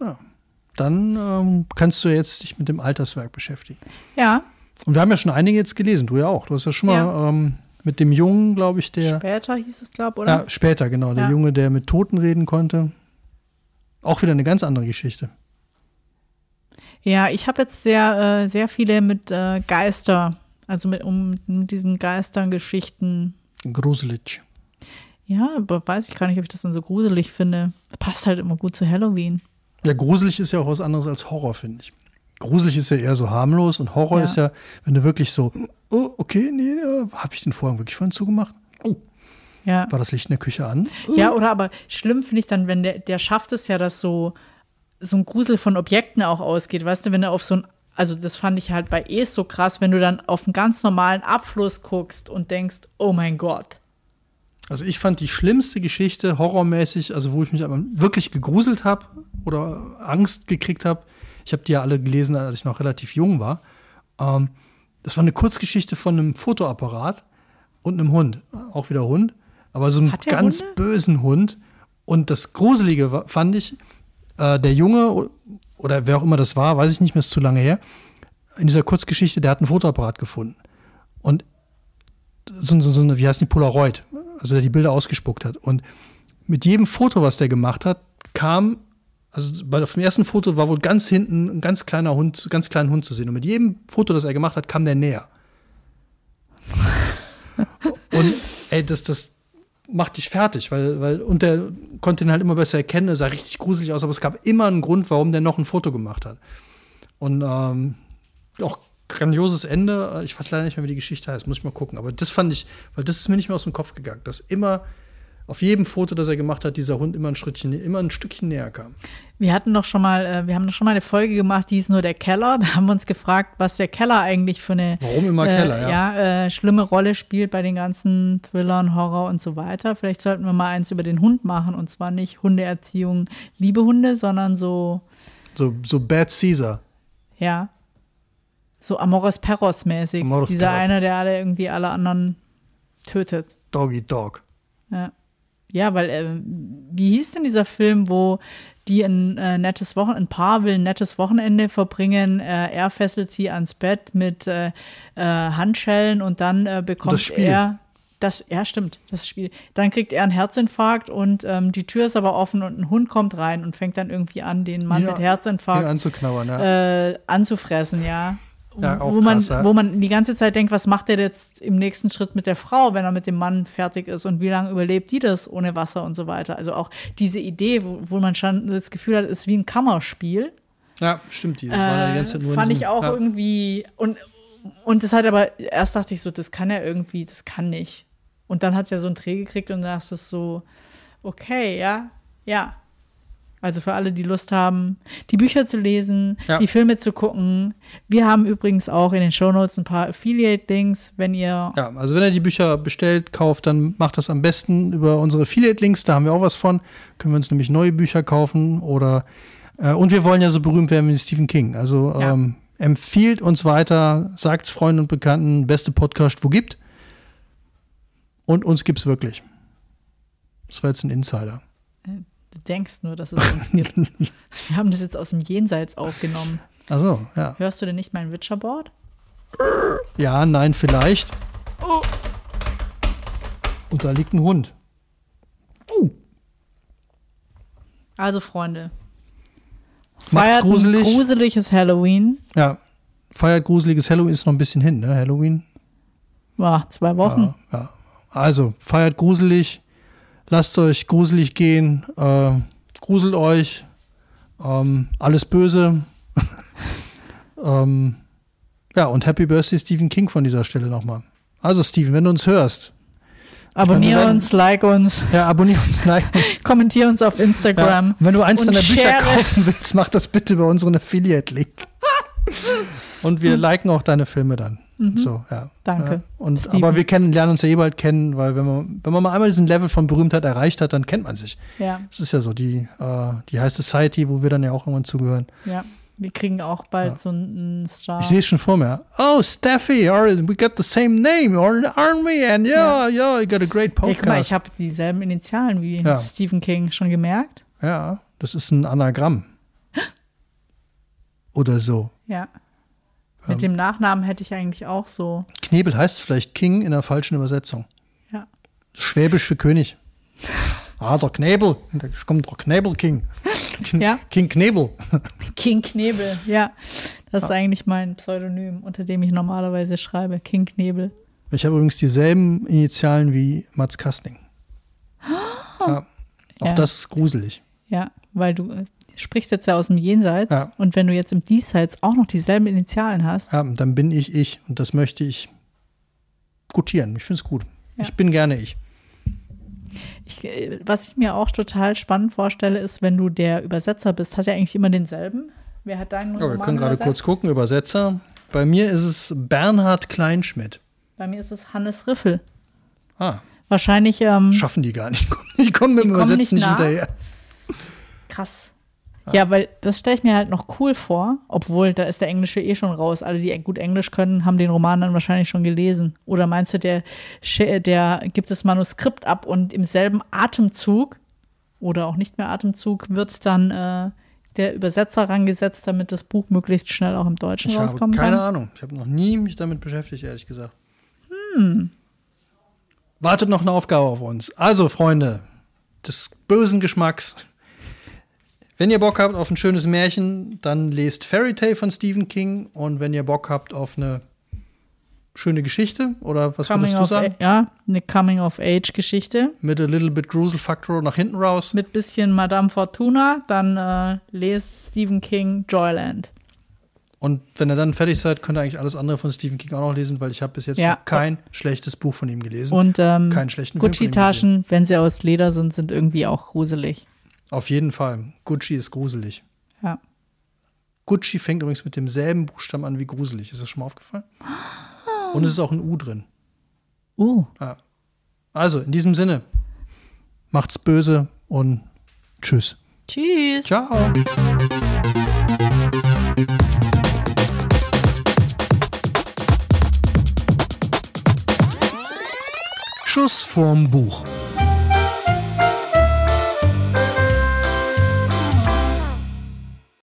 Ja. Dann ähm, kannst du jetzt dich mit dem Alterswerk beschäftigen. Ja, Und wir haben ja schon einige jetzt gelesen, du ja auch. Du hast ja schon Ja. mal ähm, mit dem Jungen, glaube ich, der. Später hieß es, glaube ich, oder? Ja, später, genau. Der Ja. Junge, der mit Toten reden konnte. Auch wieder eine ganz andere Geschichte. Ja, ich habe jetzt sehr, äh, sehr viele mit äh, Geister, also mit, um, mit diesen Geistern-Geschichten. Gruselig. Ja, aber weiß ich gar nicht, ob ich das dann so gruselig finde. Passt halt immer gut zu Halloween. Ja, gruselig ist ja auch was anderes als Horror, finde ich. Gruselig ist ja eher so harmlos und Horror Ja. ist ja, wenn du wirklich so, oh, okay, nee, habe ich den Vorhang wirklich vorhin zugemacht? Oh, Ja. war das Licht in der Küche an? Ja, oder aber schlimm finde ich dann, wenn der, der schafft es ja, dass so, so ein Grusel von Objekten auch ausgeht. Weißt du, wenn er auf so ein, also das fand ich halt bei Es so krass, wenn du dann auf einen ganz normalen Abfluss guckst und denkst, oh mein Gott. Also ich fand die schlimmste Geschichte horrormäßig, also wo ich mich aber wirklich gegruselt habe oder Angst gekriegt habe. Ich habe die ja alle gelesen, als ich noch relativ jung war. Ähm, das war eine Kurzgeschichte von einem Fotoapparat und einem Hund, auch wieder Hund, aber so einem ganz Hunde? bösen Hund. Und das Gruselige fand ich, äh, der Junge oder wer auch immer das war, weiß ich nicht mehr, ist zu lange her. In dieser Kurzgeschichte, der hat einen Fotoapparat gefunden und so, so, so eine, wie heißt die Polaroid, also der die Bilder ausgespuckt hat. Und mit jedem Foto, was der gemacht hat, kam, also bei dem ersten Foto war wohl ganz hinten ein ganz kleiner Hund, ganz kleinen Hund zu sehen. Und mit jedem Foto, das er gemacht hat, kam der näher. Und ey, das, das macht dich fertig, weil, weil, und der konnte ihn halt immer besser erkennen, er sah richtig gruselig aus, aber es gab immer einen Grund, warum der noch ein Foto gemacht hat. Und ähm, auch grandioses Ende. Ich weiß leider nicht mehr, wie die Geschichte heißt, muss ich mal gucken. Aber das fand ich, weil das ist mir nicht mehr aus dem Kopf gegangen, dass immer auf jedem Foto, das er gemacht hat, dieser Hund immer ein Schrittchen, immer ein Stückchen näher kam. Wir hatten doch schon mal, äh, wir haben doch schon mal eine Folge gemacht, die hieß nur der Keller. Da haben wir uns gefragt, was der Keller eigentlich für eine Warum immer äh, Keller, ja. ja äh, schlimme Rolle spielt bei den ganzen Thrillern, Horror und so weiter. Vielleicht sollten wir mal eins über den Hund machen und zwar nicht Hundeerziehung, liebe Hunde, sondern so, So, so Bad Caesar. ja, so Amoros Perros mäßig. Amoros Dieser Perros. eine, der alle irgendwie alle anderen tötet. Doggy Dog. Ja, ja weil, äh, wie hieß denn dieser Film, wo die ein äh, nettes Wochen ein Paar will ein nettes Wochenende verbringen, äh, er fesselt sie ans Bett mit äh, äh, Handschellen und dann äh, bekommt Das Spiel. er das, ja, stimmt, das Spiel. Dann kriegt er einen Herzinfarkt und ähm, die Tür ist aber offen und ein Hund kommt rein und fängt dann irgendwie an, den Mann Ja, mit Herzinfarkt anzuknabbern, ja. äh, anzufressen, ja. Ja, auch wo, man, krass, ja. wo man die ganze Zeit denkt, was macht er jetzt im nächsten Schritt mit der Frau, wenn er mit dem Mann fertig ist und wie lange überlebt die das ohne Wasser und so weiter. Also auch diese Idee, wo, wo man schon das Gefühl hat, ist wie ein Kammerspiel, ja, stimmt. Die ja die ganze Zeit nur in fand diesem- ich auch ja. irgendwie und und das hat aber erst dachte ich so, das kann ja irgendwie, das kann nicht. Und dann hat es ja so einen Dreh gekriegt und dann ist es so, okay, ja, ja. Also für alle, die Lust haben, die Bücher zu lesen, Ja. die Filme zu gucken. Wir haben übrigens auch in den Shownotes ein paar Affiliate-Links, wenn ihr. Ja, also wenn ihr die Bücher bestellt, kauft, dann macht das am besten über unsere Affiliate-Links, da haben wir auch was von. Können wir uns nämlich neue Bücher kaufen oder äh, und wir wollen ja so berühmt werden wie Stephen King. Also Ja. ähm, empfiehlt uns weiter, sagt Freunden und Bekannten, beste Podcast, wo gibt. Und uns gibt's wirklich. Das war jetzt ein Insider. Du denkst nur, dass es uns gibt. Wir haben das jetzt aus dem Jenseits aufgenommen. Also, ja. Hörst du denn nicht mein Witcherboard? Ja, nein, vielleicht. Und da liegt ein Hund. Also, Freunde. Feiert ein gruselig. gruseliges Halloween. Ja. Feiert gruseliges Halloween ist noch ein bisschen hin, ne? Halloween. War zwei Wochen. Ja, ja. Also, feiert gruselig. Lasst euch gruselig gehen. Äh, gruselt euch. Ähm, alles böse. ähm, ja, und Happy Birthday Stephen King von dieser Stelle nochmal. Also, Stephen, wenn du uns hörst, Abonnier wir werden- uns, like uns, ja, abonnier uns, like uns. kommentier uns auf Ja. Instagram. Wenn du eins deiner Bücher kaufen willst, mach das bitte über unseren Affiliate-Link. Und wir liken auch deine Filme dann. So, ja. Mhm. Danke, Ja. Und, Steven. aber wir kennen, lernen uns ja eh bald kennen, weil wenn man, wenn man mal einmal diesen Level von Berühmtheit erreicht hat, dann kennt man sich. Ja, Das ist ja so, die, äh, die High Society, wo wir dann ja auch irgendwann zugehören. ja. Wir kriegen auch bald so einen Star. Ich sehe es schon vor mir. Oh, Steffi, or we got the same name, or aren't we? And yeah, yeah, you got a great Hey, guck mal, podcast. ich habe dieselben Initialen wie Ja. Stephen King schon gemerkt. ja, das ist ein Anagramm. Oder so. Ja. Mit dem Nachnamen hätte ich eigentlich auch so. Knebel heißt vielleicht King in der falschen Übersetzung. Ja. Schwäbisch für König. Ah, der Knebel. Da kommt der Knebel King. King, Ja. King Knebel. King Knebel, ja. Das ist eigentlich mein Pseudonym, unter dem ich normalerweise schreibe. King Knebel. Ich habe übrigens dieselben Initialen wie Mats Kastning. Ja. Auch Ja. das ist gruselig. Ja, weil du äh, sprichst jetzt ja aus dem Jenseits. Ja. Und wenn du jetzt im Diesseits auch noch dieselben Initialen hast, Ja, dann bin ich ich und das möchte ich gutieren. Ich finde es gut. Ja. Ich bin gerne ich. ich, äh, was ich mir auch total spannend vorstelle, ist, wenn du der Übersetzer bist, hast du ja eigentlich immer denselben. Wer hat deinen Ja, wir Roman können gerade kurz gucken. Übersetzer. Bei mir ist es Bernhard Kleinschmidt. Bei mir ist es Hannes Riffel. Ah, Wahrscheinlich ähm, schaffen die gar nicht. Die kommen mit dem Übersetzen nicht nicht hinterher. krass. Ja, weil das stelle ich mir halt noch cool vor, obwohl da ist der Englische eh schon raus. Alle, die gut Englisch können, haben den Roman dann wahrscheinlich schon gelesen. Oder meinst du, der, sch- der gibt das Manuskript ab und im selben Atemzug oder auch nicht mehr Atemzug wird dann äh, der Übersetzer rangesetzt, damit das Buch möglichst schnell auch im Deutschen Ich rauskommen keine kann? Ahnung. Ich habe noch nie mich damit beschäftigt, ehrlich gesagt. Hm. Wartet noch eine Aufgabe auf uns. Also, Freunde des bösen Geschmacks. Wenn ihr Bock habt auf ein schönes Märchen, dann lest Fairy Tale von Stephen King. Und wenn ihr Bock habt auf eine schöne Geschichte, oder was Coming würdest du of sagen? A- ja, eine Coming-of-Age-Geschichte Mit a little bit Grusel Factor nach hinten raus. mit bisschen Madame Fortuna, dann äh, lest Stephen King Joyland. Und wenn ihr dann fertig seid, könnt ihr eigentlich alles andere von Stephen King auch noch lesen, weil ich habe bis jetzt Ja. kein schlechtes Buch von ihm gelesen. Und ähm, Keinen schlechten Gucci-Taschen, wenn sie aus Leder sind, sind irgendwie auch gruselig. Auf jeden Fall. Gucci ist gruselig. Ja. Gucci fängt übrigens mit demselben Buchstaben an wie gruselig. Ist das schon mal aufgefallen? Und es ist auch ein U drin. Uh. Also, in diesem Sinne, macht's böse und tschüss. Tschüss. Ciao. Schuss vorm Buch.